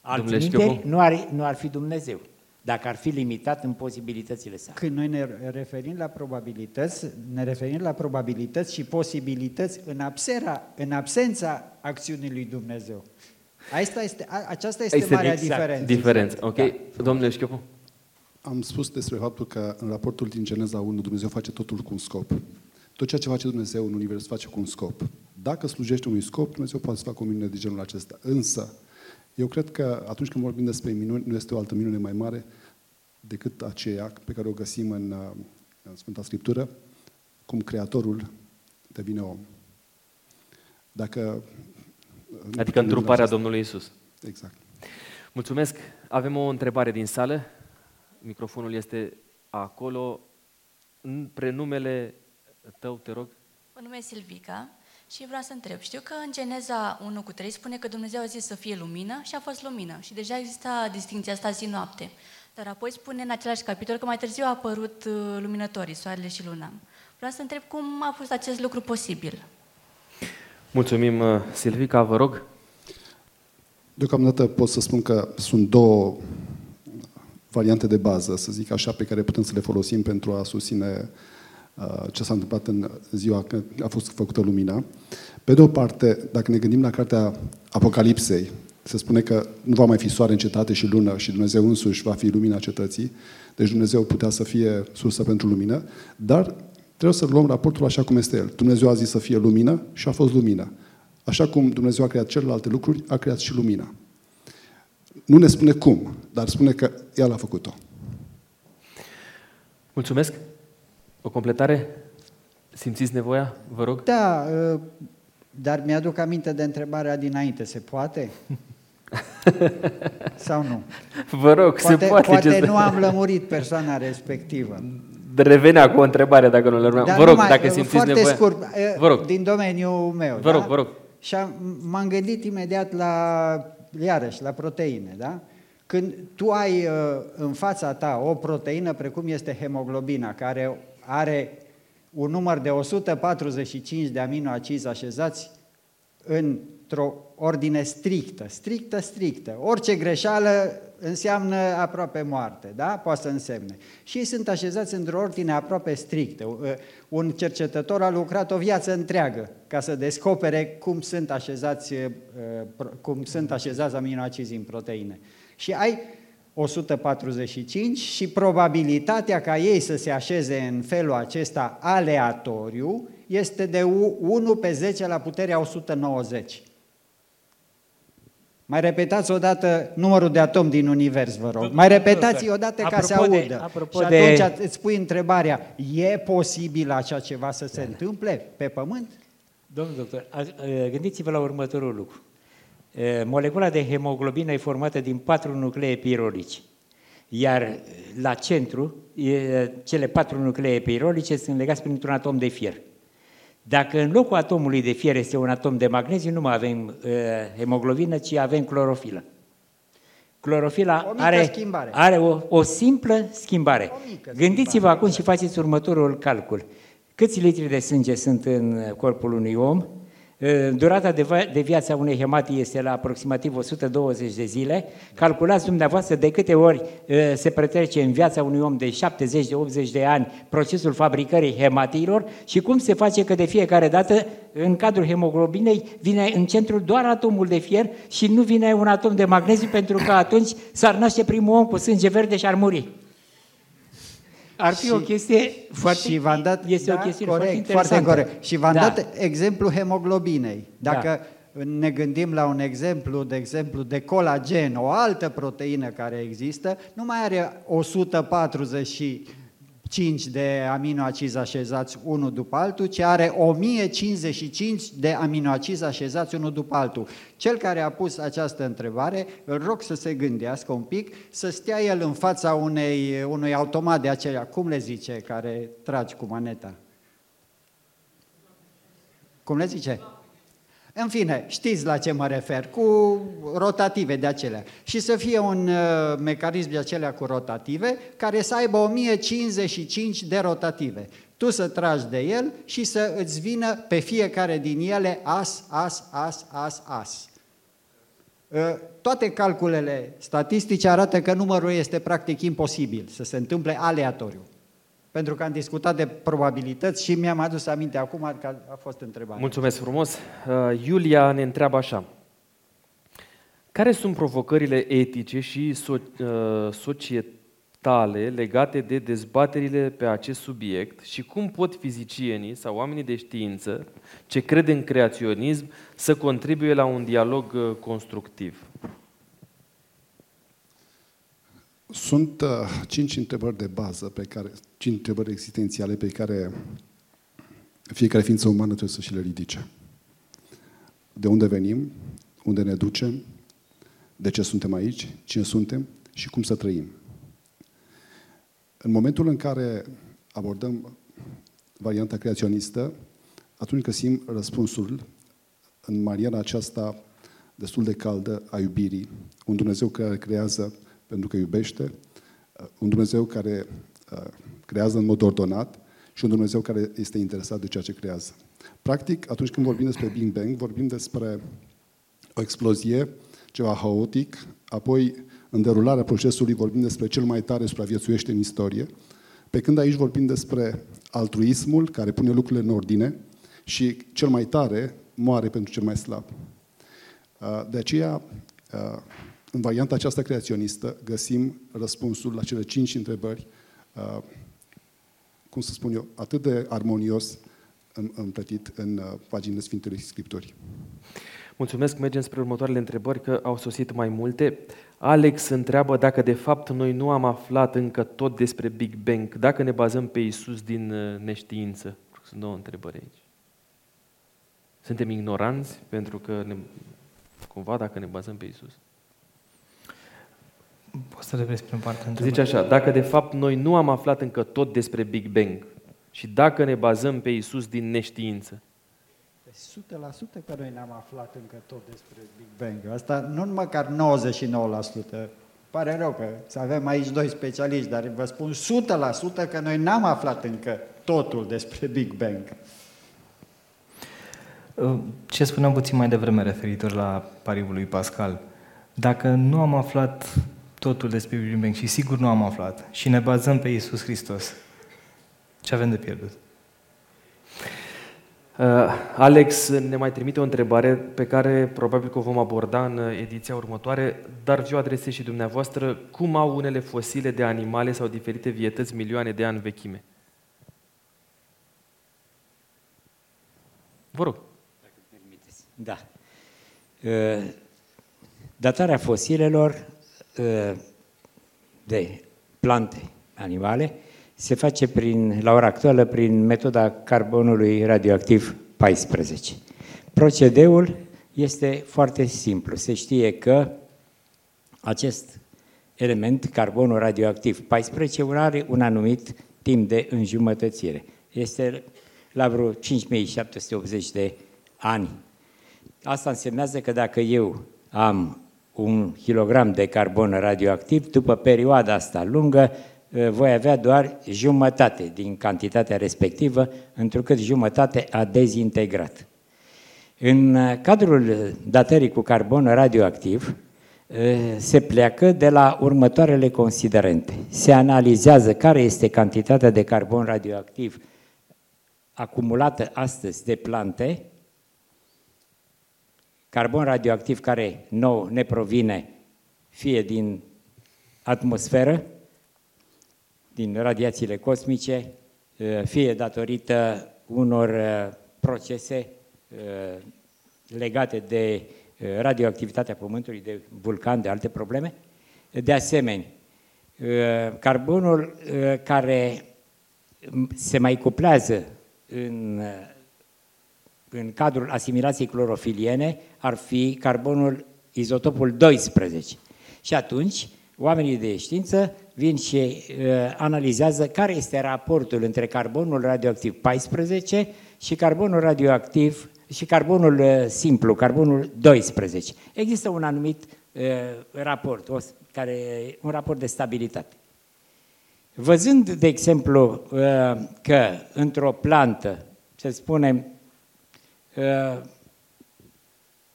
Altminteri, nu ar, nu ar fi Dumnezeu dacă ar fi limitat în posibilitățile sale. Când noi ne referim la probabilități, ne referim la probabilități și posibilități în, absera, în absența acțiunii lui Dumnezeu. Asta este, aceasta este, este marea exact, diferență. Diferență, ok. Da. Domnule Șchiopu? Am spus despre faptul că în raportul din Geneza 1 Dumnezeu face totul cu un scop. Tot ceea ce face Dumnezeu în univers face cu un scop. Dacă slujește unui scop, Dumnezeu poate să facă o minune de genul acesta. Însă, eu cred că atunci când vorbim despre minuni, nu este o altă minune mai mare decât aceea pe care o găsim în, în Sfânta Scriptură, cum Creatorul devine om. Dacă Adică întruparea Domnului Isus. Exact. Mulțumesc. Avem o întrebare din sală. Microfonul este acolo. În prenumele tău, te rog. Mă numesc Silvica și vreau să întreb. Știu că în Geneza 1 cu 3 spune că Dumnezeu a zis să fie lumină și a fost lumină. Și deja exista distinția asta zi-noapte. Dar apoi spune în același capitol că mai târziu a apărut uh, luminătorii, soarele și luna. Vreau să întreb cum a fost acest lucru posibil. Mulțumim, uh, Silvica, vă rog. Deocamdată pot să spun că sunt două variante de bază, să zic așa, pe care putem să le folosim pentru a susține uh, ce s-a întâmplat în ziua când a fost făcută lumina. Pe de o parte, dacă ne gândim la cartea Apocalipsei, se spune că nu va mai fi soare în cetate și lună și Dumnezeu însuși va fi lumina cetății, deci Dumnezeu putea să fie sursă pentru lumină, dar trebuie să luăm raportul așa cum este el. Dumnezeu a zis să fie lumină și a fost lumină. Așa cum Dumnezeu a creat celelalte lucruri, a creat și lumina. Nu ne spune cum, dar spune că El a făcut-o. Mulțumesc. O completare? Simțiți nevoia? Vă rog. Da, ă, dar mi-aduc aminte de întrebarea dinainte. Se poate? *laughs* Sau nu? Vă rog, poate, se poate. Poate nu am lămurit persoana respectivă. Revenea cu o întrebare dacă nu le urmeam. Vă rog, numai, dacă simțiți foarte nevoia. scurt, vă rog. din domeniul meu. Vă da? rog, vă rog. Și am, m-am gândit imediat la, iarăși, la proteine, da? Când tu ai uh, în fața ta o proteină precum este hemoglobina, care are un număr de 145 de aminoacizi așezați într-o ordine strictă, strictă, strictă. Orice greșeală înseamnă aproape moarte, da? Poate să însemne. Și ei sunt așezați într-o ordine aproape strictă. Un cercetător a lucrat o viață întreagă ca să descopere cum sunt așezați, cum sunt așezați aminoacizii în proteine. Și ai 145 și probabilitatea ca ei să se așeze în felul acesta aleatoriu este de 1 pe 10 la puterea 190. Mai repetați odată numărul de atomi din univers, vă rog. Mai repetați odată ca să audă. De, apropo și atunci de... îți pui întrebarea, e posibil așa ceva să se da. întâmple pe Pământ? Domnul doctor, gândiți-vă la următorul lucru. Molecula de hemoglobină e formată din patru nuclee pirolici. Iar la centru, e, cele patru nuclee pirolice sunt legați printr-un atom de fier. Dacă în locul atomului de fier este un atom de magneziu, nu mai avem uh, hemoglobină, ci avem clorofilă. Clorofila are, are o, o simplă schimbare. Gândiți-vă acum și faceți următorul calcul. Câți litri de sânge sunt în corpul unui om? Durata de, de viață a unei hematii este la aproximativ 120 de zile. Calculați dumneavoastră de câte ori se pretrece în viața unui om de 70 de 80 de ani procesul fabricării hematiilor și cum se face că de fiecare dată în cadrul hemoglobinei vine în centru doar atomul de fier și nu vine un atom de magneziu pentru că atunci s-ar naște primul om cu sânge verde și ar muri. Ar fi și, o chestie foarte, și v-am dat, este da, o chestie corect, foarte interesantă. Foarte corect. Și v-am da. dat exemplu hemoglobinei. Dacă da. ne gândim la un exemplu, de exemplu, de colagen, o altă proteină care există, nu mai are 140 5 de aminoacizi așezați unul după altul, ci are 1055 de aminoacizi așezați unul după altul. Cel care a pus această întrebare, îl rog să se gândească un pic, să stea el în fața unei, unui automat de aceea, cum le zice, care tragi cu maneta? Cum le zice? În fine, știți la ce mă refer, cu rotative de acelea. Și să fie un uh, mecanism de acelea cu rotative care să aibă 1055 de rotative. Tu să tragi de el și să îți vină pe fiecare din ele as, as, as, as, as. Uh, toate calculele statistice arată că numărul este practic imposibil să se întâmple aleatoriu pentru că am discutat de probabilități și mi-am adus aminte acum că a fost întrebare. Mulțumesc frumos. Uh, Iulia ne întreabă așa. Care sunt provocările etice și so- uh, societale legate de dezbaterile pe acest subiect și cum pot fizicienii sau oamenii de știință ce cred în creaționism să contribuie la un dialog uh, constructiv? Sunt uh, cinci întrebări de bază, pe care, cinci întrebări existențiale pe care fiecare ființă umană trebuie să și le ridice. De unde venim? Unde ne ducem? De ce suntem aici? Cine suntem? Și cum să trăim? În momentul în care abordăm varianta creaționistă, atunci găsim răspunsul în mariana aceasta destul de caldă a iubirii. Un Dumnezeu care creează pentru că iubește, uh, un Dumnezeu care uh, creează în mod ordonat și un Dumnezeu care este interesat de ceea ce creează. Practic, atunci când vorbim despre Big Bang, vorbim despre o explozie, ceva haotic, apoi în derularea procesului vorbim despre cel mai tare supraviețuiește în istorie, pe când aici vorbim despre altruismul care pune lucrurile în ordine și cel mai tare moare pentru cel mai slab. Uh, de aceea, în varianta aceasta creaționistă găsim răspunsul la cele cinci întrebări, uh, cum să spun eu, atât de armonios împletit în uh, paginile Sfintului Scripturii. Mulțumesc, mergem spre următoarele întrebări, că au sosit mai multe. Alex întreabă dacă de fapt noi nu am aflat încă tot despre Big Bang, dacă ne bazăm pe Isus din uh, neștiință. Sunt două întrebări aici. Suntem ignoranți pentru că ne, cumva dacă ne bazăm pe Isus? Poți să repezi prin partea Zice așa, dacă de fapt noi nu am aflat încă tot despre Big Bang și dacă ne bazăm pe Isus din neștiință. 100% că noi n-am aflat încă tot despre Big Bang. Asta nu măcar 99%. Pare rău că să avem aici doi specialiști, dar vă spun 100% că noi n-am aflat încă totul despre Big Bang. Ce spuneam puțin mai devreme referitor la pariul lui Pascal, dacă nu am aflat totul despre Big Bang și sigur nu am aflat și ne bazăm pe Isus Hristos, ce avem de pierdut? Uh, Alex ne mai trimite o întrebare pe care probabil că o vom aborda în ediția următoare, dar vi-o adresez și dumneavoastră. Cum au unele fosile de animale sau diferite vietăți milioane de ani vechime? Vă rog. Dacă permiteți. Da. Uh, datarea fosilelor Uh, de plante animale se face prin, la ora actuală prin metoda carbonului radioactiv 14. Procedeul este foarte simplu. Se știe că acest element, carbonul radioactiv 14, are un anumit timp de înjumătățire. Este la vreo 5780 de ani. Asta însemnează că dacă eu am un kilogram de carbon radioactiv, după perioada asta lungă, ă, voi avea doar jumătate din cantitatea respectivă, întrucât jumătate a dezintegrat. În cadrul datării cu carbon radioactiv, se pleacă de la următoarele considerente. Se analizează care este cantitatea de carbon radioactiv acumulată astăzi de plante, carbon radioactiv care nou ne provine fie din atmosferă, din radiațiile cosmice, fie datorită unor procese legate de radioactivitatea Pământului, de vulcan, de alte probleme. De asemenea, carbonul care se mai cuplează în, în cadrul asimilației clorofiliene ar fi carbonul izotopul 12. Și atunci, oamenii de știință vin și uh, analizează care este raportul între carbonul radioactiv 14 și carbonul radioactiv și carbonul uh, simplu, carbonul 12. Există un anumit uh, raport, o, care, un raport de stabilitate. Văzând, de exemplu, uh, că într-o plantă, să spunem, uh,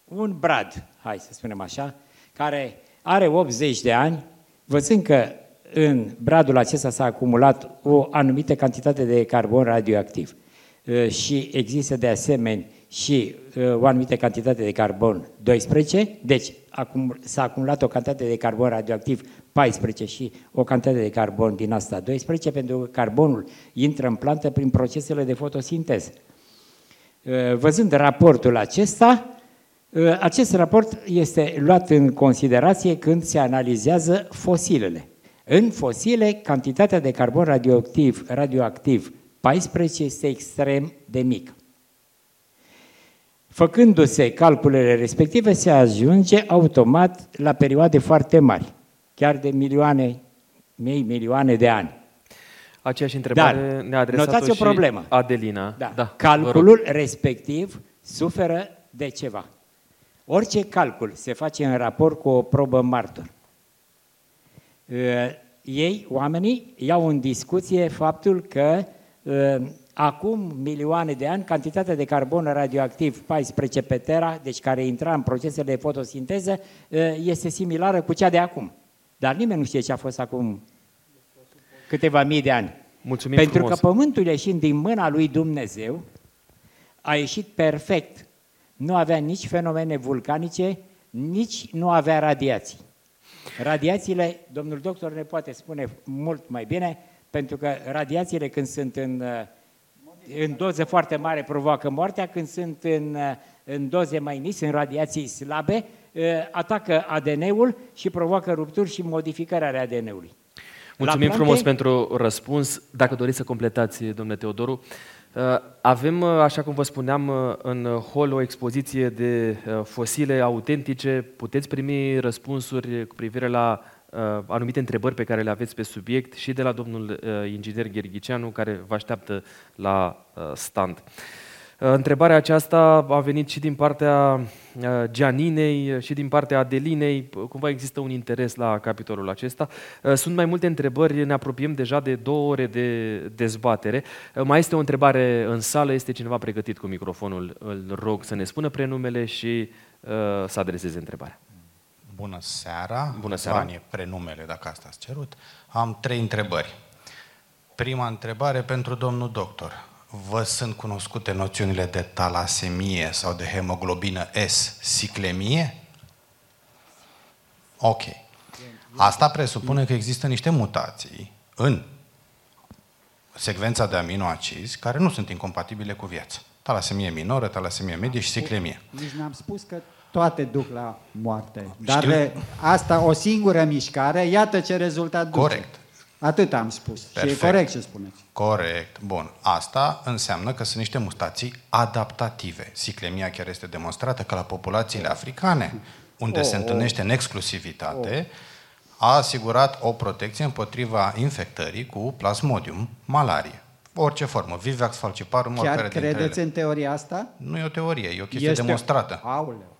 un brad, hai să spunem așa, care are 80 de ani, văzând că în bradul acesta s-a acumulat o anumită cantitate de carbon radioactiv. Uh, și există de asemenea și o anumită cantitate de carbon 12, deci s-a acumulat o cantitate de carbon radioactiv 14 și o cantitate de carbon din asta 12, pentru că carbonul intră în plantă prin procesele de fotosinteză. Uh, văzând raportul acesta, uh, acest raport este luat în considerație când se analizează fosilele. În fosile, cantitatea de carbon radioactiv, radioactiv 14 este extrem de mică. Făcându-se calculele respective, se ajunge automat la perioade foarte mari chiar de milioane, mii, milioane de ani. Aceeași întrebare Dar, ne-a adresat-o o problemă. Adelina. Da. da Calculul respectiv suferă de ceva. Orice calcul se face în raport cu o probă martor. Ei, oamenii, iau în discuție faptul că acum milioane de ani, cantitatea de carbon radioactiv 14 pe tera, deci care intra în procesele de fotosinteză, este similară cu cea de acum. Dar nimeni nu știe ce a fost acum câteva mii de ani. Mulțumim Pentru frumos. că pământul ieșind din mâna lui Dumnezeu a ieșit perfect. Nu avea nici fenomene vulcanice, nici nu avea radiații. Radiațiile, domnul doctor ne poate spune mult mai bine, pentru că radiațiile când sunt în, în doze foarte mare provoacă moartea, când sunt în, în doze mai mici, în radiații slabe, atacă ADN-ul și provoacă rupturi și modificări ale ADN-ului. Mulțumim plante... frumos pentru răspuns. Dacă doriți să completați, domnule Teodoru, avem, așa cum vă spuneam, în hol o expoziție de fosile autentice. Puteți primi răspunsuri cu privire la anumite întrebări pe care le aveți pe subiect și de la domnul inginer Gherghicianu, care vă așteaptă la stand. Întrebarea aceasta a venit și din partea uh, Gianinei și din partea Adelinei. Cumva există un interes la capitolul acesta. Uh, sunt mai multe întrebări, ne apropiem deja de două ore de dezbatere. Uh, mai este o întrebare în sală, este cineva pregătit cu microfonul. Îl rog să ne spună prenumele și să adreseze întrebarea. Bună seara. Bună seara. Vanie, prenumele, dacă asta ați cerut. Am trei întrebări. Prima întrebare pentru domnul doctor vă sunt cunoscute noțiunile de talasemie sau de hemoglobină S, siclemie? Ok. Asta presupune că există niște mutații în secvența de aminoacizi care nu sunt incompatibile cu viața. Talasemie minoră, talasemie medie și siclemie. Nici n-am spus că toate duc la moarte. Dar Știu. asta, o singură mișcare, iată ce rezultat duce. Corect. Atât am spus. Perfect. Și e corect ce spuneți. Corect. Bun. Asta înseamnă că sunt niște mutații adaptative. Siclemia chiar este demonstrată că la populațiile africane, unde oh, se întâlnește oh. în exclusivitate, oh. a asigurat o protecție împotriva infectării cu plasmodium, malarie. Orice formă, Vivax falciparum, Chiar oricare dintre credeți ele. în teoria asta? Nu e o teorie, e o chestie Este- demonstrată. Auleu.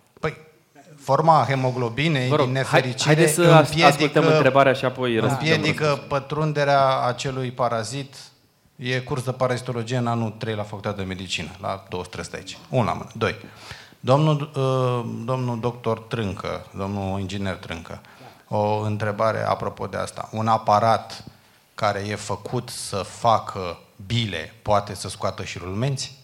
Păi, forma hemoglobinei, Vă rog, din hai- nefericire, haideți să ascultăm întrebarea și apoi răspundem Împiedică pătrunderea acelui parazit. E curs de parazitologie în anul 3 la facultatea de medicină, la 200 de aici. Un la mână. Doi. Domnul, uh, domnul doctor Trâncă, domnul inginer Trâncă, o întrebare apropo de asta. Un aparat care e făcut să facă bile poate să scoată și rulmenți?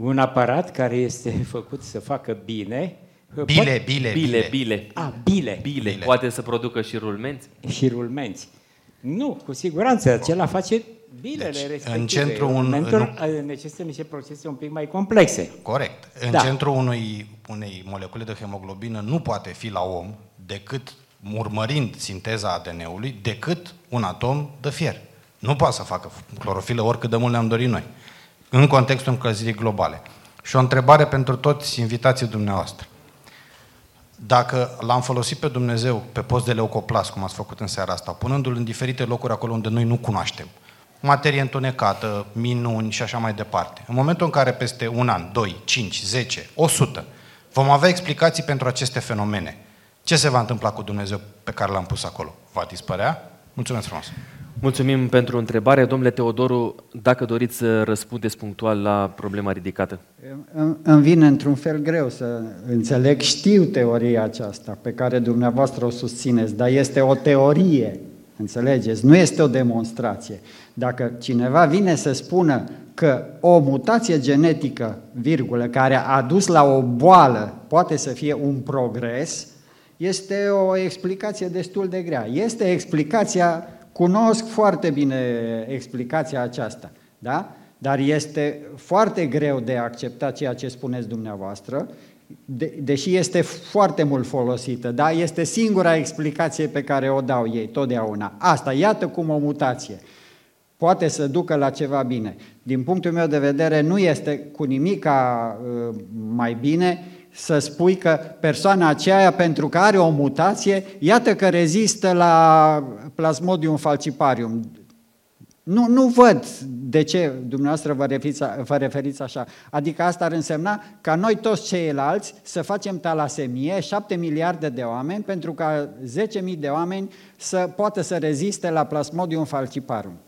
Un aparat care este *laughs* făcut să facă bine... Bile, poate- bile, Bile, bile. A, bile. Bile. Poate să producă și rulmenți? Și rulmenți. Nu, cu siguranță, acela face bilele Deci, în respective. centru un- Rulmentul necesită niște procese un pic mai complexe. Corect. În Da. centrul unui, unei molecule de hemoglobină nu poate fi la om decât urmărind sinteza ADN-ului, decât un atom de fier. Nu poate să facă clorofilă oricât de mult ne-am dorit noi, în contextul încălzirii globale. Și o întrebare pentru toți invitații dumneavoastră. Dacă l-am folosit pe Dumnezeu pe post de leucoplas, cum ați făcut în seara asta, punându-l în diferite locuri acolo unde noi nu cunoaștem, materie întunecată, minuni și așa mai departe, în momentul în care peste un an, 2, 5, 10, 100, vom avea explicații pentru aceste fenomene, ce se va întâmpla cu Dumnezeu pe care l-am pus acolo? Va dispărea? Mulțumesc frumos! Mulțumim pentru întrebare. Domnule Teodoru, dacă doriți să răspundeți punctual la problema ridicată. Îmi- Îmi vine într-un fel greu să înțeleg, știu teoria aceasta pe care dumneavoastră o susțineți, dar este o teorie, înțelegeți? Nu este o demonstrație. Dacă cineva vine să spună că o mutație genetică, virgulă, care a dus la o boală, poate să fie un progres, este o explicație destul de grea. Este explicația, cunosc foarte bine explicația aceasta, da? Dar este foarte greu de acceptat ceea ce spuneți dumneavoastră, de, deși este foarte mult folosită, da? Este singura explicație pe care o dau ei totdeauna. Asta, iată cum o mutație poate să ducă la ceva bine. Din punctul meu de vedere, nu este cu nimica uh, mai bine să spui că persoana aceea, pentru că are o mutație, iată că rezistă la Plasmodium falciparium. Nu, nu văd de ce dumneavoastră vă referiți, vă referiți așa. Adică asta ar însemna ca noi toți ceilalți să facem talasemie, 7 miliarde de oameni, pentru ca 10.000 de oameni să poată să reziste la Plasmodium falciparum.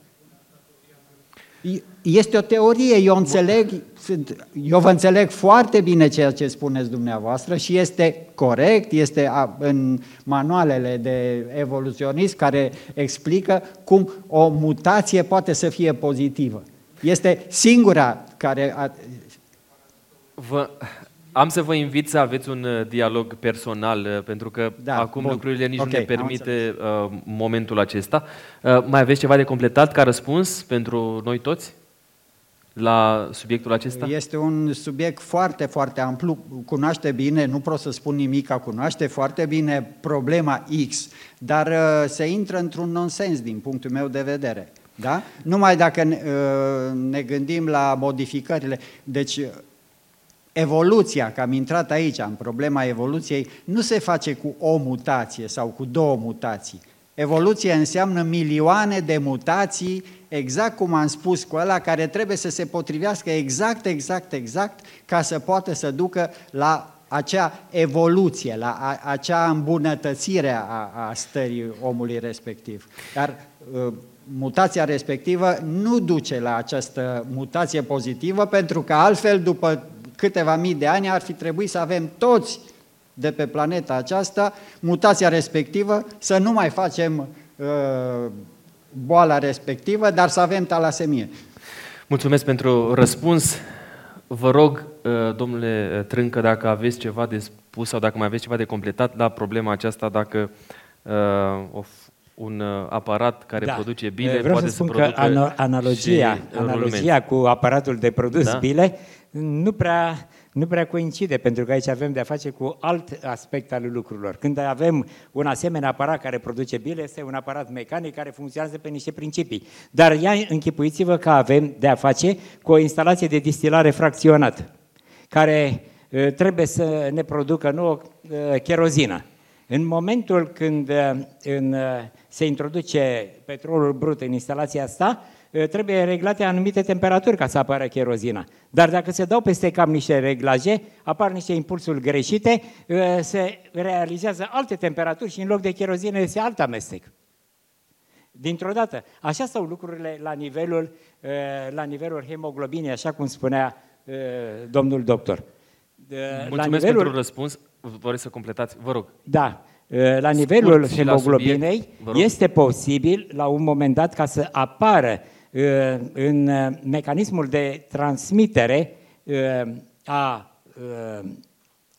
Este o teorie, eu înțeleg, sunt- eu vă înțeleg foarte bine ceea ce spuneți dumneavoastră și este corect, este a- în manualele de evoluționist care explică cum o mutație poate să fie pozitivă. Este singura care... A, Vă, am să vă invit să aveți un uh, dialog personal, uh, pentru că Da, acum bun. lucrurile nici Ok, nu ne am permite uh, momentul acesta. Uh, mai aveți ceva de completat ca răspuns pentru noi toți la subiectul acesta? Este un subiect foarte, foarte amplu. Cunoaște bine, nu pot să spun nimic, cunoaște foarte bine problema X, dar uh, se intră într-un nonsens din punctul meu de vedere. Da? Numai dacă ne, uh, ne gândim la modificările. Deci, uh, evoluția, că am intrat aici, în problema evoluției, nu se face cu o mutație sau cu două mutații. Evoluția înseamnă milioane de mutații, exact cum am spus cu ăla, care trebuie să se potrivească exact, exact, exact, ca să poată să ducă la acea evoluție, la a, acea îmbunătățire a, a stării omului respectiv. Dar uh, mutația respectivă nu duce la această mutație pozitivă, pentru că altfel, după câteva mii de ani, ar fi trebuit să avem toți de pe planeta aceasta mutația respectivă, să nu mai facem uh, boala respectivă, dar să avem talasemie. Mulțumesc pentru răspuns. Vă rog, uh, domnule Trâncă, dacă aveți ceva de spus sau dacă mai aveți ceva de completat la problema aceasta, dacă uh, o f- un uh, aparat care Da. produce bile Vreau poate să spun să că producă ano- analogia, și analogia cu aparatul de produs Da? bile nu prea, nu prea coincide, pentru că aici avem de-a face cu alt aspect al lucrurilor. Când avem un asemenea aparat care produce bile, este un aparat mecanic care funcționează pe niște principii. Dar ia închipuiți-vă că avem de-a face cu o instalație de distilare fracționată, care uh, trebuie să ne producă nouă uh, cherozină. În momentul când uh, în, uh, se introduce petrolul brut în instalația asta, uh, trebuie reglate anumite temperaturi ca să apară cherozina. Dar dacă se dau peste cap niște reglaje, apar niște impulsuri greșite, se realizează alte temperaturi și în loc de cherozină este alt amestec. Dintr-o dată. Așa stau lucrurile la nivelul, la nivelul hemoglobinei, așa cum spunea domnul doctor. Mulțumesc la nivelul... pentru răspuns. Vă să completați? Vă rog. Da. La nivelul Scurt hemoglobinei este posibil, la un moment dat, ca să apară în mecanismul de transmitere a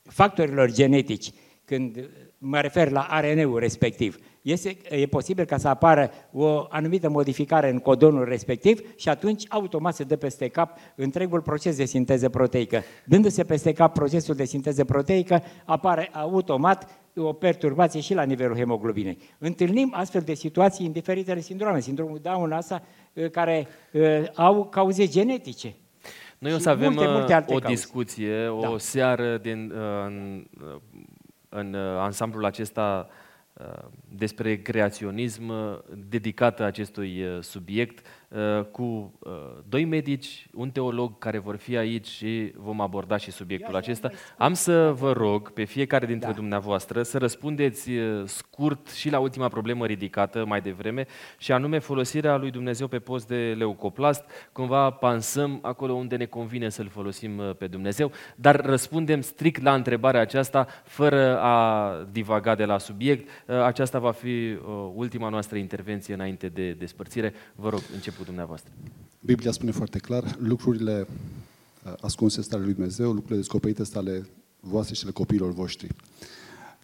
factorilor genetici, când mă refer la ARN-ul respectiv, este, e posibil ca să apară o anumită modificare în codonul respectiv și atunci automat se dă peste cap întregul proces de sinteză proteică. Dându-se peste cap procesul de sinteză proteică, apare automat o perturbație și la nivelul hemoglobinei. Întâlnim astfel de situații în diferitele sindrome. Sindromul Down asta uh, care uh, au cauze genetice. Noi o să avem multe, multe uh, o cauze. discuție, o da. seară din, în, în ansamblul acesta despre creaționism dedicată acestui uh, subiect uh, cu uh, doi medici, un teolog care vor fi aici și vom aborda și subiectul acesta. Am să vă rog pe fiecare dintre da. dumneavoastră să răspundeți scurt și la ultima problemă ridicată mai devreme și anume folosirea lui Dumnezeu pe post de leucoplast. Cumva pansăm acolo unde ne convine să-L folosim pe Dumnezeu, dar răspundem strict la întrebarea aceasta fără a divaga de la subiect. Aceasta va fi uh, ultima noastră intervenție înainte de despărțire. Vă rog, început dumneavoastră. Biblia spune foarte clar, lucrurile uh, ascunse sunt ale lui Dumnezeu, lucrurile descoperite sunt ale voastre și ale copiilor voștri.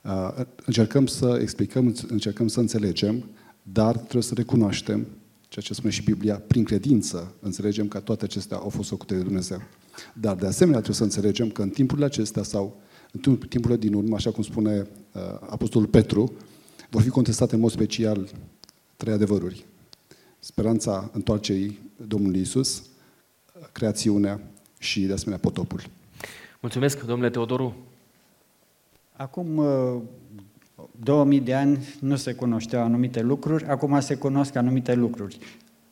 Uh, încercăm să explicăm, încercăm să înțelegem, dar trebuie să recunoaștem ceea ce spune și Biblia, prin credință înțelegem că toate acestea au fost făcute de Dumnezeu. Dar de asemenea trebuie să înțelegem că în timpurile acestea sau în timpurile din urmă, așa cum spune uh, Apostolul Petru, vor fi contestate în mod special trei adevăruri. Speranța întoarcerii Domnului Isus, creațiunea și, de asemenea, potopul. Mulțumesc, domnule Teodoru. Acum 2000 de ani nu se cunoșteau anumite lucruri, acum se cunosc anumite lucruri.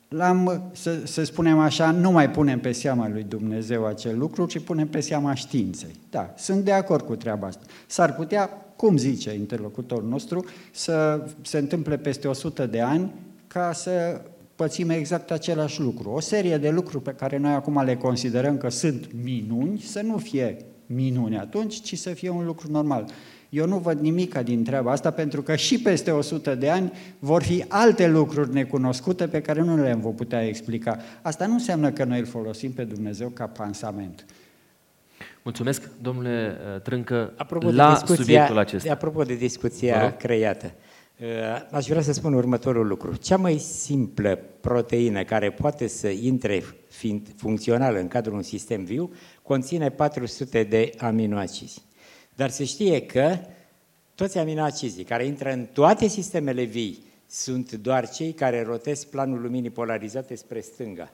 L-am, să, să spunem așa, nu mai punem pe seama lui Dumnezeu acel lucru, ci punem pe seama științei. Da, sunt de acord cu treaba asta. S-ar putea, cum zice interlocutorul nostru, să se întâmple peste 100 de ani ca să pățim exact același lucru. O serie de lucruri pe care noi acum le considerăm că sunt minuni, să nu fie minuni atunci, ci să fie un lucru normal. Eu nu văd nimica din treaba asta, pentru că și peste 100 de ani vor fi alte lucruri necunoscute pe care nu le vom putea explica. Asta nu înseamnă că noi îl folosim pe Dumnezeu ca pansament. Mulțumesc, domnule uh, Trâncă, apropo la de discuția, subiectul acesta. Apropo de discuția creată, uh, aș vrea să spun următorul lucru. Cea mai simplă proteină care poate să intre fiind funcțională în cadrul unui sistem viu conține 400 de aminoacizi. Dar se știe că toți aminoacizii care intră în toate sistemele vii sunt doar cei care rotesc planul luminii polarizate spre stânga.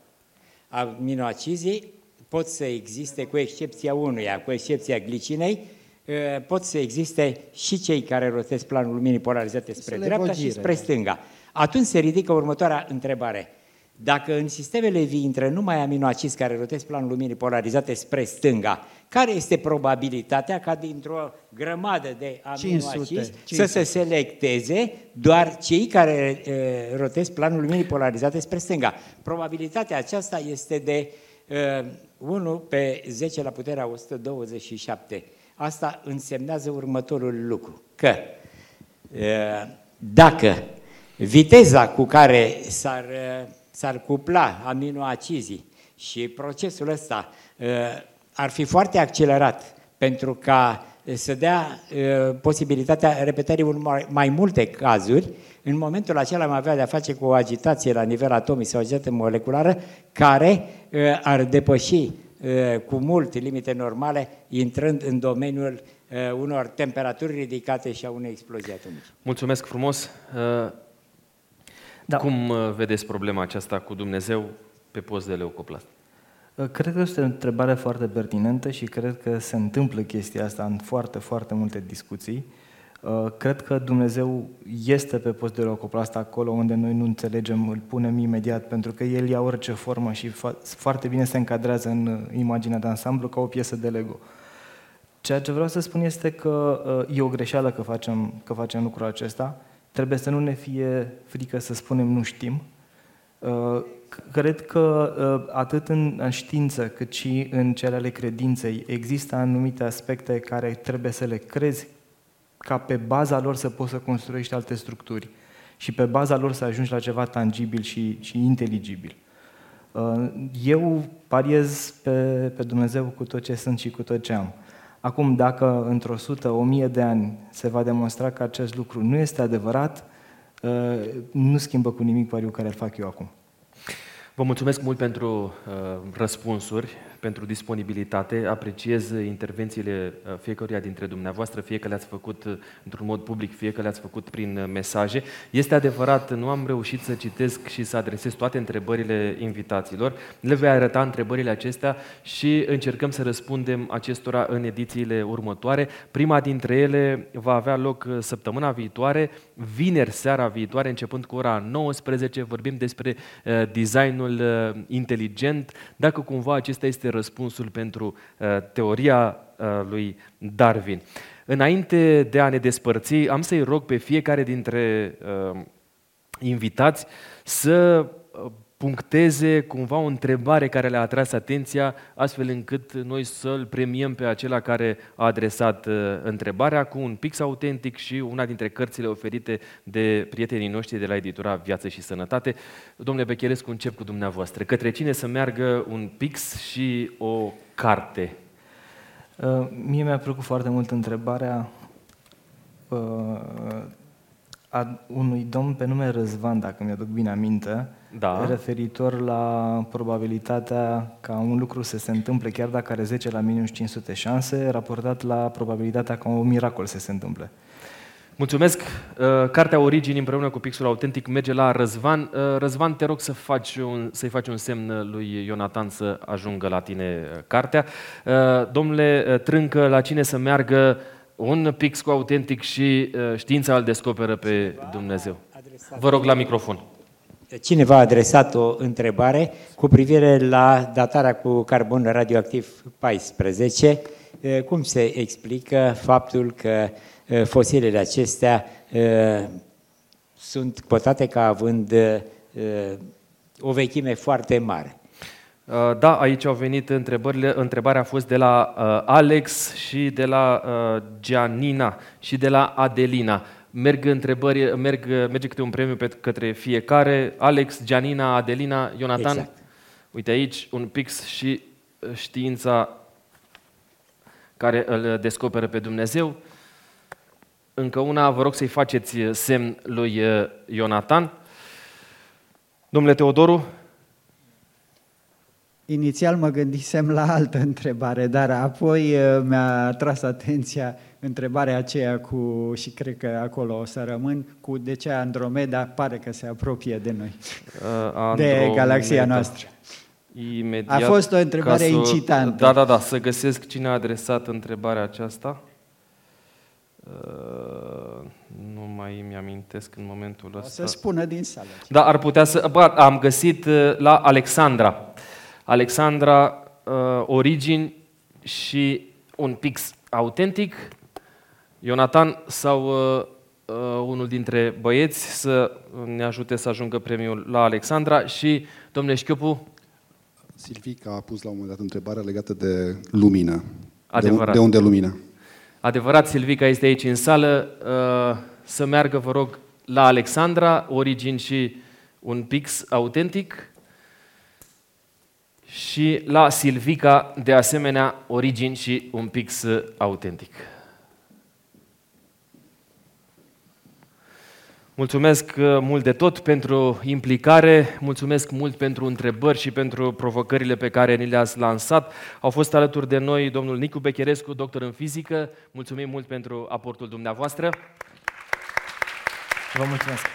Aminoacizii pot să existe, cu excepția unuia, cu excepția glicinei, ă, pot să existe și cei care rotesc planul luminii polarizate spre dreapta și spre stânga. Atunci se ridică următoarea întrebare. Dacă în sistemele vii intră numai aminoacizi care rotesc planul luminii polarizate spre stânga, care este probabilitatea ca dintr-o grămadă de aminoacizi să se selecteze doar cei care e, rotesc planul luminii polarizate spre stânga? Probabilitatea aceasta este de e, 1 pe 10 la puterea 127. Asta însemnează următorul lucru, că e, dacă viteza cu care s-ar s-ar cupla aminoacizii și procesul ăsta uh, ar fi foarte accelerat pentru ca uh, să dea uh, posibilitatea repetării unor mai multe cazuri, în momentul acela am avea de-a face cu o agitație la nivel atomic sau o agitație moleculară care ar depăși cu mult limite normale, intrând în domeniul unor temperaturi ridicate și a unei explozii atomice. Mulțumesc frumos! Da. Cum uh, vedeți problema aceasta cu Dumnezeu pe post de leucoplast? Uh, cred că este o întrebare foarte pertinentă și cred că se întâmplă chestia asta în foarte, foarte multe discuții. Uh, cred că Dumnezeu este pe post de locoplastă acolo unde noi nu înțelegem, îl punem imediat, pentru că El ia orice formă și foarte bine se încadrează în uh, imaginea de ansamblu ca o piesă de Lego. Ceea ce vreau să spun este că uh, e o greșeală că facem, că facem lucrul acesta. Trebuie să nu ne fie frică să spunem nu știm. Cred că atât în știință cât și în cele ale credinței există anumite aspecte care trebuie să le crezi ca pe baza lor să poți să construiești alte structuri și pe baza lor să ajungi la ceva tangibil și, și inteligibil. Uh, eu pariez pe, pe Dumnezeu cu tot ce sunt și cu tot ce am. Acum, dacă într-o sută, o mie de ani se va demonstra că acest lucru nu este adevărat, uh, nu schimbă cu nimic pariul care îl fac eu acum. Vă mulțumesc mult pentru uh, răspunsuri pentru disponibilitate. Apreciez intervențiile uh, fiecăruia dintre dumneavoastră, fie că le-ați făcut uh, într-un mod public, fie că le-ați făcut prin uh, mesaje. Este adevărat, nu am reușit să citesc și să adresez toate întrebările invitațiilor. Le voi arăta întrebările acestea și încercăm să răspundem acestora în edițiile următoare. Prima dintre ele va avea loc săptămâna viitoare, vineri seara viitoare, începând cu ora 19. Vorbim despre designul inteligent. Dacă cumva acesta este răspunsul pentru uh, teoria uh, lui Darwin. Înainte de a ne despărți, am să-i rog pe fiecare dintre uh, invitați să puncteze cumva o întrebare care le-a atras atenția, astfel încât noi să-l premiem pe acela care a adresat uh, întrebarea cu un pix autentic și una dintre cărțile oferite de prietenii noștri de la editura Viață și Sănătate. Domnule Becherescu, încep cu dumneavoastră. Către cine să meargă un pix și o carte? Uh, mie mi-a plăcut foarte mult întrebarea uh, a unui domn pe nume Răzvan, dacă mi-aduc bine aminte, da. referitor la probabilitatea ca un lucru să se întâmple chiar dacă are 10 la minus 500 șanse, raportat la probabilitatea ca un miracol să se întâmple. Mulțumesc. Uh, cartea Origini împreună cu Pixul Autentic merge la Răzvan. Uh, Răzvan, te rog să faci un, să-i faci un semn lui Ionatan să ajungă la tine uh, cartea. Domnule Trâncă, la cine să meargă un pix cu autentic și știința îl descoperă pe Dumnezeu. Vă rog la microfon. Cineva a adresat o întrebare cu privire la datarea cu carbon radioactiv 14. Cum se explică faptul că fosilele acestea sunt cotate ca având o vechime foarte mare? Da, aici au venit întrebările. Întrebarea a fost de la Alex și de la Gianina și de la Adelina merg întrebări, merg, merge câte un premiu pe către fiecare. Alex, Gianina, Adelina, Ionatan. Exact. Uite aici un pix și uh, știința care îl descoperă pe Dumnezeu. Încă una, vă rog să-i faceți semn lui uh, Ionatan. Domnule Teodoru, Inițial mă gândisem la altă întrebare, dar apoi uh, mi-a tras atenția întrebarea aceea cu, și cred că acolo o să rămân, cu de ce Andromeda pare că se apropie de noi, uh, de galaxia noastră. Imediat a fost o întrebare să, incitantă. Da, da, da, să găsesc cine a adresat întrebarea aceasta. Uh, nu mai îmi amintesc în momentul ăsta. O să spună din sală. Da, ar putea să... Bă, am găsit uh, la Alexandra. Alexandra, uh, origini și un pix autentic. Ionatan sau uh, uh, unul dintre băieți să ne ajute să ajungă premiul la Alexandra și domnule Șchiupu. Silvica a pus la un moment dat întrebarea legată de lumină. Adevărat. De, de unde lumină? Adevărat, Silvica este aici în sală. Uh, să meargă, vă rog, la Alexandra, origini și un pix autentic și la Silvica, de asemenea, origini și un pix autentic. Mulțumesc uh, mult de tot pentru implicare, mulțumesc mult pentru întrebări și pentru provocările pe care ni le-ați lansat. Au fost alături de noi domnul Nicu Becherescu, doctor în fizică. Mulțumim mult pentru aportul dumneavoastră. Vă mulțumesc.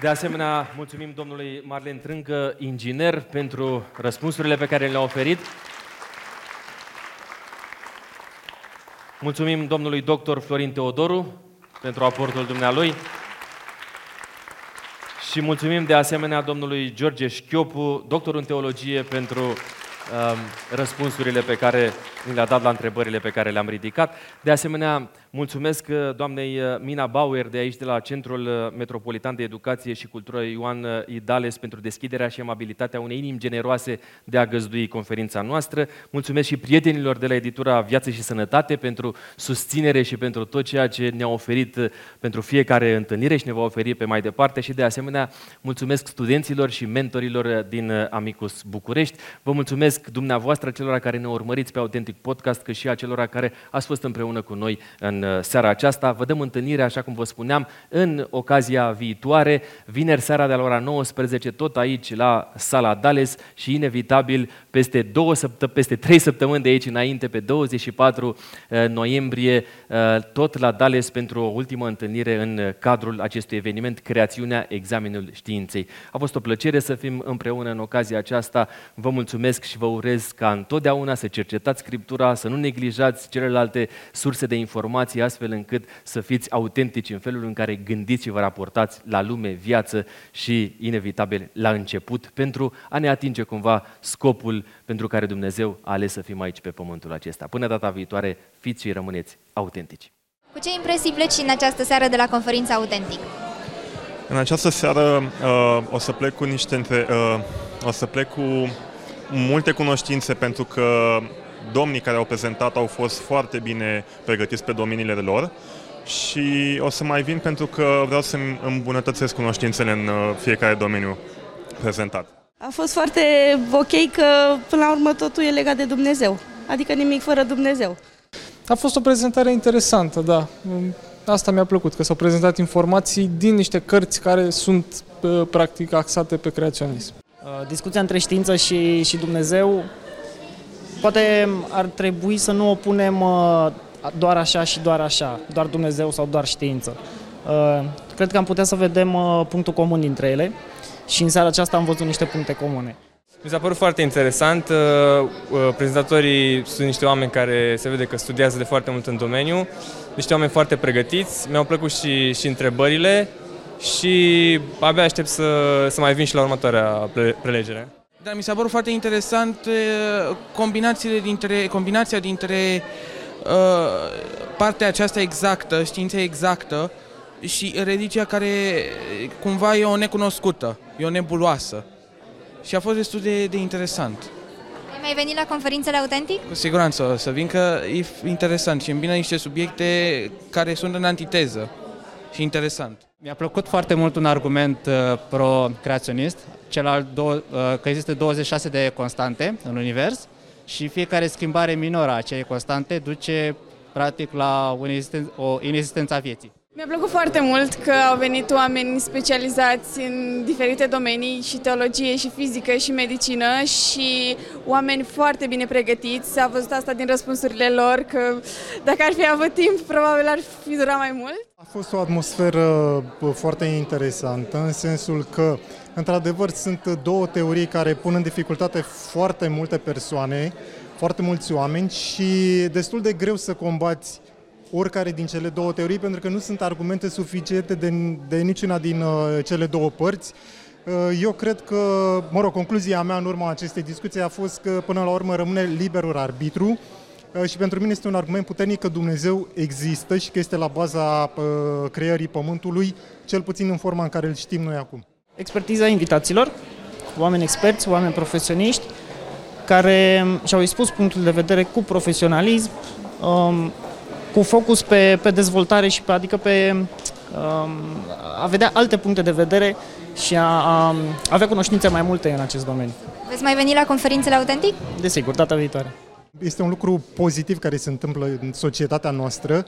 De asemenea, mulțumim domnului Marlen Trâncă, inginer, pentru răspunsurile pe care le-a oferit. Mulțumim domnului doctor Florin Teodoru pentru aportul dumnealui. Și mulțumim de asemenea domnului George Șchiopu, doctor în teologie, pentru Um, răspunsurile pe care ni le-a dat la întrebările pe care le-am ridicat. De asemenea, mulțumesc uh, doamnei uh, Mina Bauer de aici, de la Centrul uh, Metropolitan de Educație și Cultură Ioan Idales pentru deschiderea și amabilitatea unei inimi generoase de a găzdui conferința noastră. Mulțumesc și prietenilor de la editura Viață și Sănătate pentru susținere și pentru tot ceea ce ne-a oferit pentru fiecare întâlnire și ne va oferi pe mai departe și de asemenea mulțumesc studenților și mentorilor din Amicus București. Vă mulțumesc mulțumesc dumneavoastră celor care ne urmăriți pe Autentic Podcast, cât și a celor care ați fost împreună cu noi în uh, seara aceasta. Vă dăm întâlnire, așa cum vă spuneam, în ocazia viitoare, vineri seara de la ora 19, tot aici la Sala Dales și inevitabil peste, două săptă- peste trei săptămâni de aici înainte, pe 24 uh, noiembrie, uh, tot la Dales pentru o ultimă întâlnire în cadrul acestui eveniment, Creațiunea Examenul Științei. A fost o plăcere să fim împreună în ocazia aceasta. Vă mulțumesc și vă urez ca întotdeauna să cercetați Scriptura, să nu neglijați celelalte surse de informații, astfel încât să fiți autentici în felul în care gândiți și vă raportați la lume, viață și, inevitabil, la început, pentru a ne atinge cumva scopul pentru care Dumnezeu a ales să fim aici pe pământul acesta. Până data viitoare, fiți și rămâneți autentici. Cu ce impresii pleci în această seară de la conferința Autentic? În această seară uh, o să plec cu niște uh, o să plec cu multe cunoștințe pentru că domnii care au prezentat au fost foarte bine pregătiți pe domeniile lor și o să mai vin pentru că vreau să îmbunătățesc cunoștințele în uh, fiecare domeniu prezentat. A fost foarte ok că până la urmă totul e legat de Dumnezeu, adică nimic fără Dumnezeu. A fost o prezentare interesantă, da. Asta mi-a plăcut, că s-au prezentat informații din niște cărți care sunt uh, practic axate pe creaționism. Uh, discuția între știință și, și Dumnezeu, poate ar trebui să nu o punem uh, doar așa și doar așa, doar Dumnezeu sau doar știință. Uh, cred că am putea să vedem punctul comun dintre ele și în seara aceasta am văzut niște puncte comune. Mi s-a părut foarte interesant. Prezentatorii sunt niște oameni care se vede că studiază de foarte mult în domeniu, niște oameni foarte pregătiți. Mi-au plăcut și, și întrebările și abia aștept să, să mai vin și la următoarea prelegere. Dar mi s-a părut foarte interesant combinațiile dintre, combinația dintre uh, partea aceasta exactă, știința exactă, și religia care cumva e o necunoscută, e o nebuloasă. Și a fost destul de, de interesant. Ai mai venit la conferințele autentic? Cu siguranță o să vin că e interesant și îmi bine niște subiecte care sunt în antiteză și interesant. Mi-a plăcut foarte mult un argument uh, pro-creaționist, cel al do- uh, că există 26 de constante în univers și fiecare schimbare minoră a acelei constante duce practic la o, inexisten- o inexistență a vieții. Mi-a plăcut foarte mult că au venit oameni specializați în diferite domenii, și teologie, și fizică, și medicină, și oameni foarte bine pregătiți. S-a văzut asta din răspunsurile lor, că dacă ar fi avut timp, probabil ar fi durat mai mult. A fost o atmosferă foarte interesantă, în sensul că, într-adevăr, sunt două teorii care pun în dificultate foarte multe persoane, foarte mulți oameni și destul de greu să combați oricare din cele două teorii, pentru că nu sunt argumente suficiente de, de niciuna din uh, cele două părți. Uh, eu cred că, mă rog, concluzia mea în urma acestei discuții a fost că până la urmă rămâne liberul arbitru uh, și pentru mine este un argument puternic că Dumnezeu există și că este la baza uh, creării Pământului, cel puțin în forma în care îl știm noi acum. Expertiza invitaților, oameni experți, oameni profesioniști, care și-au expus punctul de vedere cu profesionalism, um, cu focus pe, pe dezvoltare și pe, adică pe um, a vedea alte puncte de vedere și a, a avea cunoștințe mai multe în acest domeniu. Veți mai veni la conferințele autentic? Desigur, data viitoare. Este un lucru pozitiv care se întâmplă în societatea noastră.